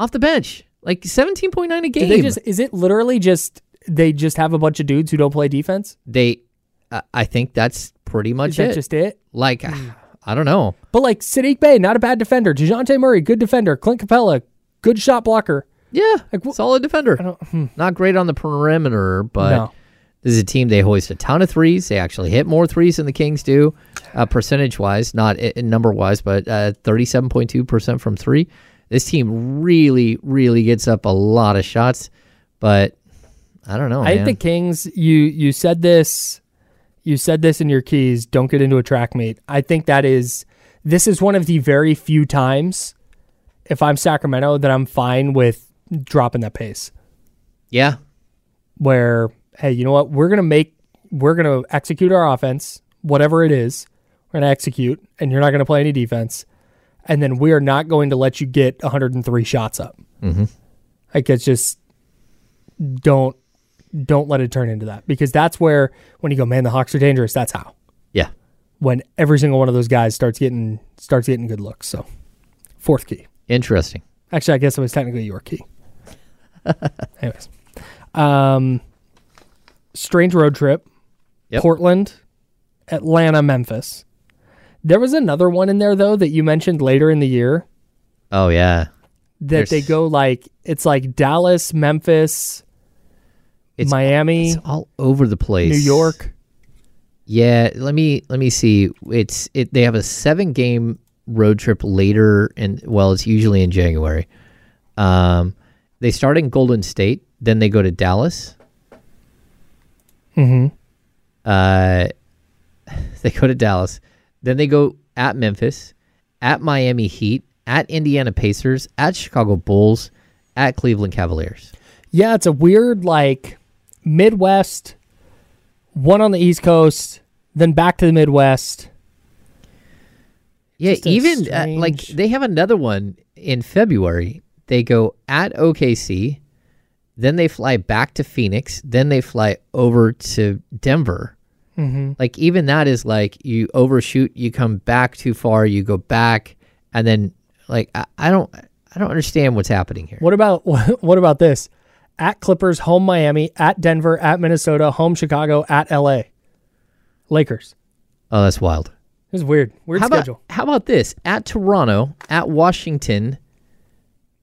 C: off the bench. Like 17.9 a game.
B: Just is it literally just they just have a bunch of dudes who don't play defense?
C: They- uh, I think that's pretty much
B: Is that
C: it.
B: just it?
C: like I don't know.
B: But like Saddiq Bey, not a bad defender. DeJounte Murray, good defender. Clint Capela, good shot blocker.
C: Yeah,
B: Like, wh-
C: solid defender.
B: don't-
C: Not great on the perimeter, but
B: No.
C: this is a team they hoist a ton of threes. They actually hit more threes than the Kings do, uh, percentage wise, not i- number wise, but uh, thirty-seven point two percent from three. This team really, really gets up a lot of shots, but I don't know.
B: I think the Kings. You you said this. You said this in your keys. Don't get into a track meet. I think that is. This is one of the very few times, if I'm Sacramento, that I'm fine with dropping that pace.
C: yeah,
B: where hey, you know what? We're gonna make we're gonna execute our offense, whatever it is. We're gonna execute, and you're not gonna play any defense, and then we are not going to let you get 103 shots up. Mm-hmm. Like it's just don't don't let it turn into that because that's where when you go, man, the Hawks are dangerous. That's how
C: yeah.
B: when every single one of those guys starts getting starts getting good looks. So fourth key.
C: Interesting.
B: Actually, I guess it was technically your key. Anyways, um, strange road trip.
C: Yep.
B: Portland, Atlanta, Memphis. There was another one in there though that you mentioned later in the year
C: Oh yeah,
B: that they go like it's like Dallas, Memphis,
C: it's
B: Miami,
C: It's all over the place.
B: New York.
C: Yeah, let me let me see. It's it. They have a seven game road trip later, and well, it's usually in January. Um, they start in Golden State, then they go to Dallas.
B: Mm-hmm.
C: Uh, they go to Dallas, then they go at Memphis, at Miami Heat, at Indiana Pacers, at Chicago Bulls, at Cleveland Cavaliers.
B: Yeah, it's a weird like Midwest, one on the East Coast, then back to the Midwest.
C: Yeah,
B: Just a
C: even uh, like they have another one in February. They go at OKC, then they fly back to Phoenix, then they fly over to Denver.
B: Mm-hmm.
C: Like even that is like you overshoot, you come back too far, you go back, and then like I, I don't I don't understand what's happening here.
B: What about what about this? At Clippers, home Miami, at Denver, at Minnesota, home Chicago, at LA. Lakers.
C: Oh, that's wild.
B: Is weird. Weird
C: how
B: schedule.
C: about how about this? At Toronto, at Washington,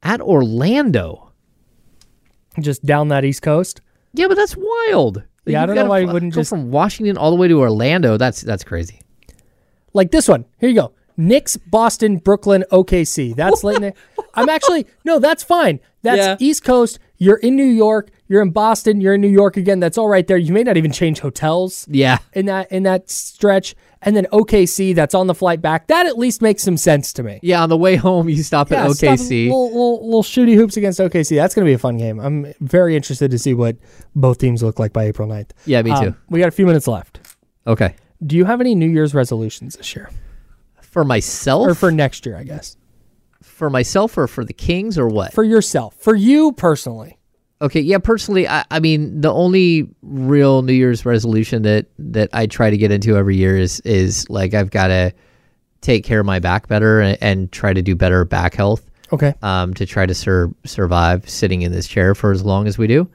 C: at Orlando.
B: Just down that East Coast.
C: Yeah, but that's wild.
B: Yeah, I don't know why you wouldn't
C: go
B: just-
C: from Washington all the way to Orlando. That's that's crazy.
B: Like this one. Here you go. Knicks, Boston, Brooklyn, OKC. That's late. I'm actually no. That's fine. That's
C: Yeah.
B: East Coast. You're in New York. You're in Boston. You're in New York again. That's all right there. You may not even change hotels
C: Yeah.
B: in that in that stretch. And then OKC. That's on the flight back. That at least makes some sense to me.
C: Yeah, on the way home you stop
B: Yeah,
C: at OKC.
B: little, little, little shooty hoops against OKC. That's going to be a fun game. I'm very interested to see what both teams look like by April 9th.
C: Yeah, me
B: Um,
C: too.
B: we got a few minutes left.
C: Okay.
B: Do you have any New Year's resolutions this year
C: For myself
B: or for next year? I guess
C: for myself or for the Kings or what?
B: for yourself, for you personally.
C: Okay, yeah, personally, I, I mean, the only real New Year's resolution that that I try to get into every year is is like I've got to take care of my back better and, and try to do better back health.
B: Okay.
C: um, to try to sur- survive sitting in this chair for as long as we do.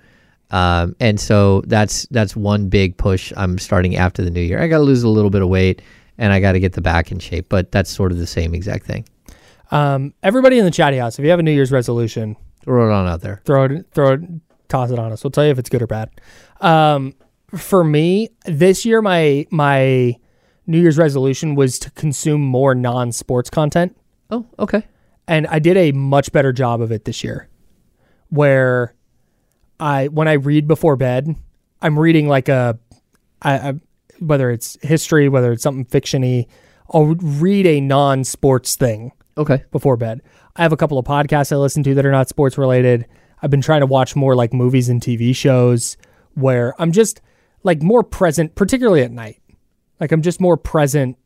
C: Um, and so that's that's one big push I'm starting after the new year. I got to lose a little bit of weight and I got to get the back in shape, but that's sort of the same exact thing.
B: Um, everybody in the chatty house, if you have a New Year's resolution,
C: Throw it on out there.
B: throw it, throw it, toss it on us. We'll tell you if it's good or bad. Um, for me, this year, my my New Year's resolution was to consume more non-sports content.
C: Oh, okay.
B: and I did a much better job of it this year. Where I when I read before bed, I'm reading like a, I, I whether it's history, whether it's something fictiony, I'll read a non-sports thing
C: Okay.
B: before bed. I have a couple of podcasts I listen to that are not sports related. I've been trying to watch more like movies and TV shows where I'm just like more present, particularly at night. Like I'm just more present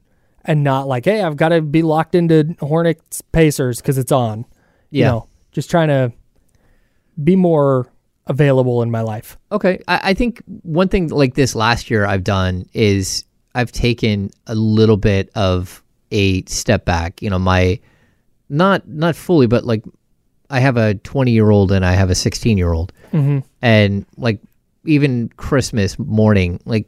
B: and not like, hey, I've got to be locked into Hornets Pacers because it's on. You
C: Yeah.
B: know, just trying to be more available in my life.
C: Okay. I, I think one thing like this last year I've done is I've taken a little bit of a step back. You know, my not not fully, but like I have a 20 year old and I have a 16 year old, and like even Christmas morning, like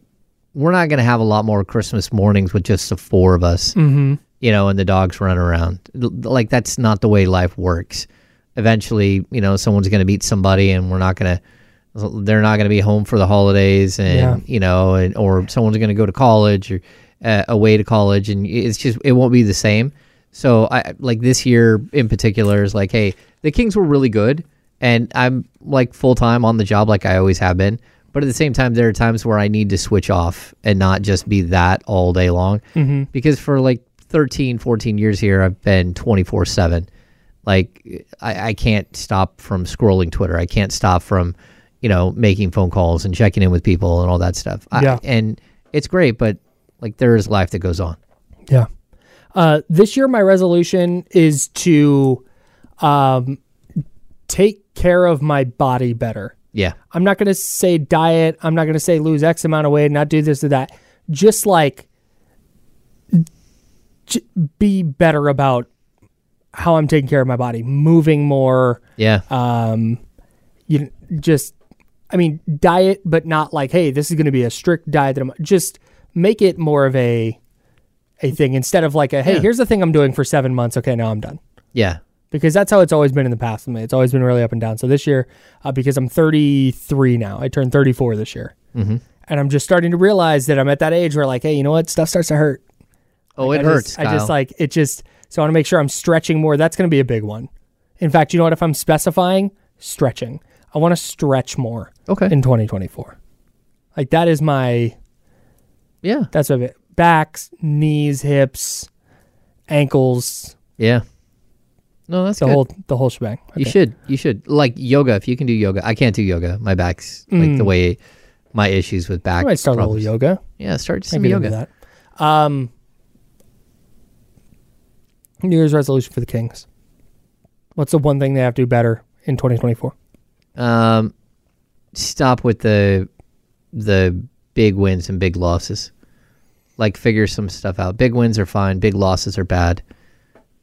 C: we're not gonna have a lot more Christmas mornings with just the four of us. Mm-hmm. You know, and the dogs run around. Like that's not the way life works. Eventually, you know, someone's gonna meet somebody, and we're not gonna they're not going to be home for the holidays and
B: Yeah.
C: you know and, or someone's going to go to college or uh, away to college and it's just it won't be the same so i like this year in particular is like hey the kings were really good and i'm like full-time on the job like i always have been but at the same time there are times where i need to switch off and not just be that all day long mm-hmm. because for like 13 14 years here i've been 24 7 like I, I can't stop from scrolling Twitter. I can't stop from, you know, making phone calls and checking in with people and all that stuff. I-
B: Yeah.
C: and it's great, but like there is life that goes on.
B: Yeah. Uh, this year, my resolution is to um, take care of my body better.
C: Yeah.
B: I'm not going to say diet. I'm not going to say lose X amount of weight, not do this or that. Just like j- be better about how I'm taking care of my body, moving more.
C: Yeah.
B: Um, you just, I mean, diet, but not like, hey, this is going to be a strict diet. That I'm just make it more of a a thing instead of like a hey,
C: Yeah.
B: here's the thing I'm doing for seven months. Okay, now I'm done
C: yeah.
B: because that's how it's always been in the past with me. It's always been really up and down. So this year, uh, because I'm 33 now, I turned 34 this year, mm-hmm. and I'm just starting to realize that I'm at that age where like, hey, you know what, stuff starts to hurt.
C: Oh,
B: Like,
C: it
B: I
C: hurts.
B: Just, I just like it. Just so I want to make sure I'm stretching more. That's going to be a big one. In fact, you know what? If I'm specifying stretching, I want to stretch more
C: okay.
B: in 2024. Like that is my
C: yeah.
B: that's of it. Backs, knees, hips, ankles,
C: Yeah. No, that's
B: the
C: good.
B: whole the whole shebang. I
C: You should. You should like yoga if you can do yoga. I can't do yoga. My back's like the way my issues with back.
B: I might start a little yoga.
C: Yeah, start some yoga.
B: that. Um, New Year's resolution for the Kings. What's the one thing they have to do better in 2024?
C: Um, stop with the the big wins and big losses. Like figure some stuff out. Big wins are fine. Big losses are bad.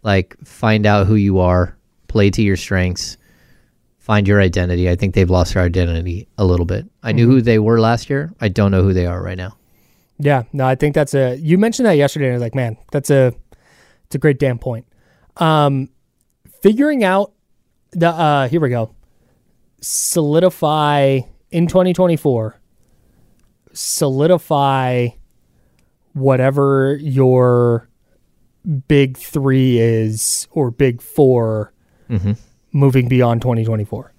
C: Like find out who you are. Play to your strengths. Find your identity. I think they've lost their identity a little bit. I knew who they were last year. I don't know who they are right now.
B: Yeah, no, I think that's a. You mentioned that yesterday, and I was like, man, that's a, it's a great damn point. Um, figuring out the. uh Here we go. Solidify in 2024. Solidify whatever your big three is or big 4 mm-hmm. moving beyond 2024.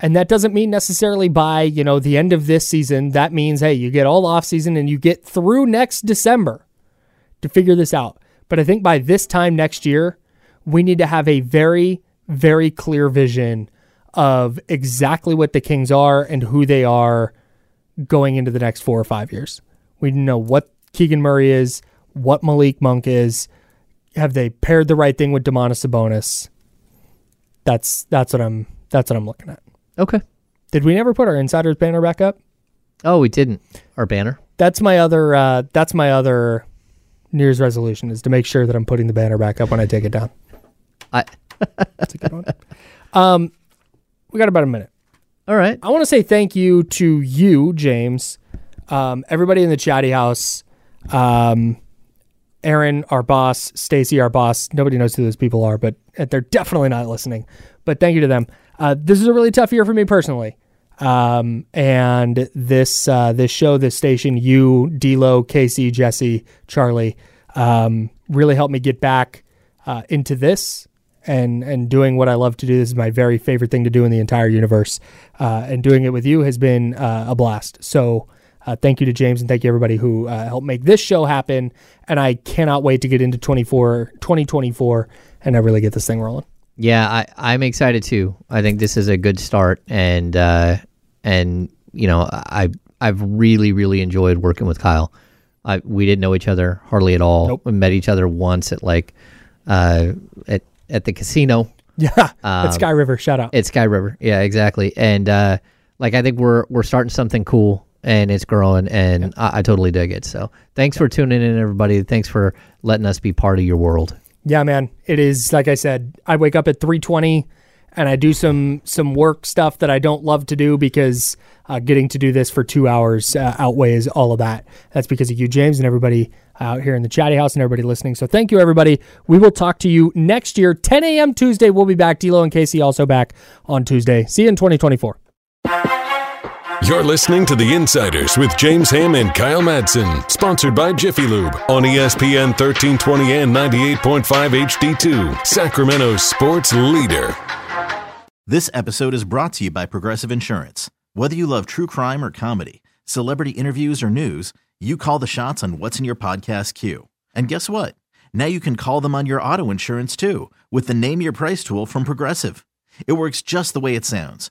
B: And that doesn't mean necessarily by, you know, the end of this season. That means, hey, you get all off season and you get through next December to figure this out. But I think by this time next year, we need to have a very, very clear vision of exactly what the Kings are and who they are going into the next four or five years. We know what Keegan Murray is, what Malik Monk is. Have they paired the right thing with Domantas Sabonis? That's that's what I'm that's what I'm looking at.
C: Okay.
B: Did we never put our insiders banner back up?
C: Oh, we didn't. Our banner.
B: That's my other. Uh, that's my other New Year's resolution is to make sure that I'm putting the banner back up when I take it down.
C: I.
B: That's a good one. Um, we got about a minute.
C: All right.
B: I want to say thank you to you, James, um, everybody in the chatty house, um, Aaron, our boss, Stacy, our boss. Nobody knows who those people are, but they're definitely not listening. But thank you to them. Uh, this is a really tough year for me personally. Um, and this uh, this show, this station, you, D'Lo, Casey, Jesse, Charlie, um, really helped me get back uh, into this and and doing what I love to do. This is my very favorite thing to do in the entire universe. Uh, and doing it with you has been uh, a blast. So uh, thank you to James and thank you everybody who uh, helped make this show happen. And I cannot wait to get into 24, 2024 and I really get this thing rolling.
C: Yeah, I, I'm excited too. I think this is a good start, and uh, and you know, I I've really really enjoyed working with Kyle. I we didn't know each other hardly at all.
B: Nope.
C: We met each other once at like uh, at at the casino
B: Yeah, at Sky River, shout out.
C: at Sky River. Yeah, exactly. And uh, like I think we're we're starting something cool, and it's growing, and I, I totally dig it. So thanks for tuning in, everybody. Thanks for letting us be part of your world.
B: Yeah, man. It is like I said. I wake up at three twenty, and I do some some work stuff that I don't love to do because uh, getting to do this for two hours uh, outweighs all of that. That's because of you, James, and everybody out here in the chatty house and everybody listening. So thank you, everybody. We will talk to you next year, 10 a.m. Tuesday. We'll be back. D'Lo and Casey also back on Tuesday. See you in 2024.
A: You're listening to The Insiders with James Ham and Kyle Madsen, sponsored by Jiffy Lube on ESPN 1320 and 98.5 HD2, Sacramento's sports leader.
F: This episode is brought to you by Progressive Insurance. Whether you love true crime or comedy, celebrity interviews or news, you call the shots on what's in your podcast queue. And guess what? Now you can call them on your auto insurance too with the Name Your Price tool from Progressive. It works just the way it sounds.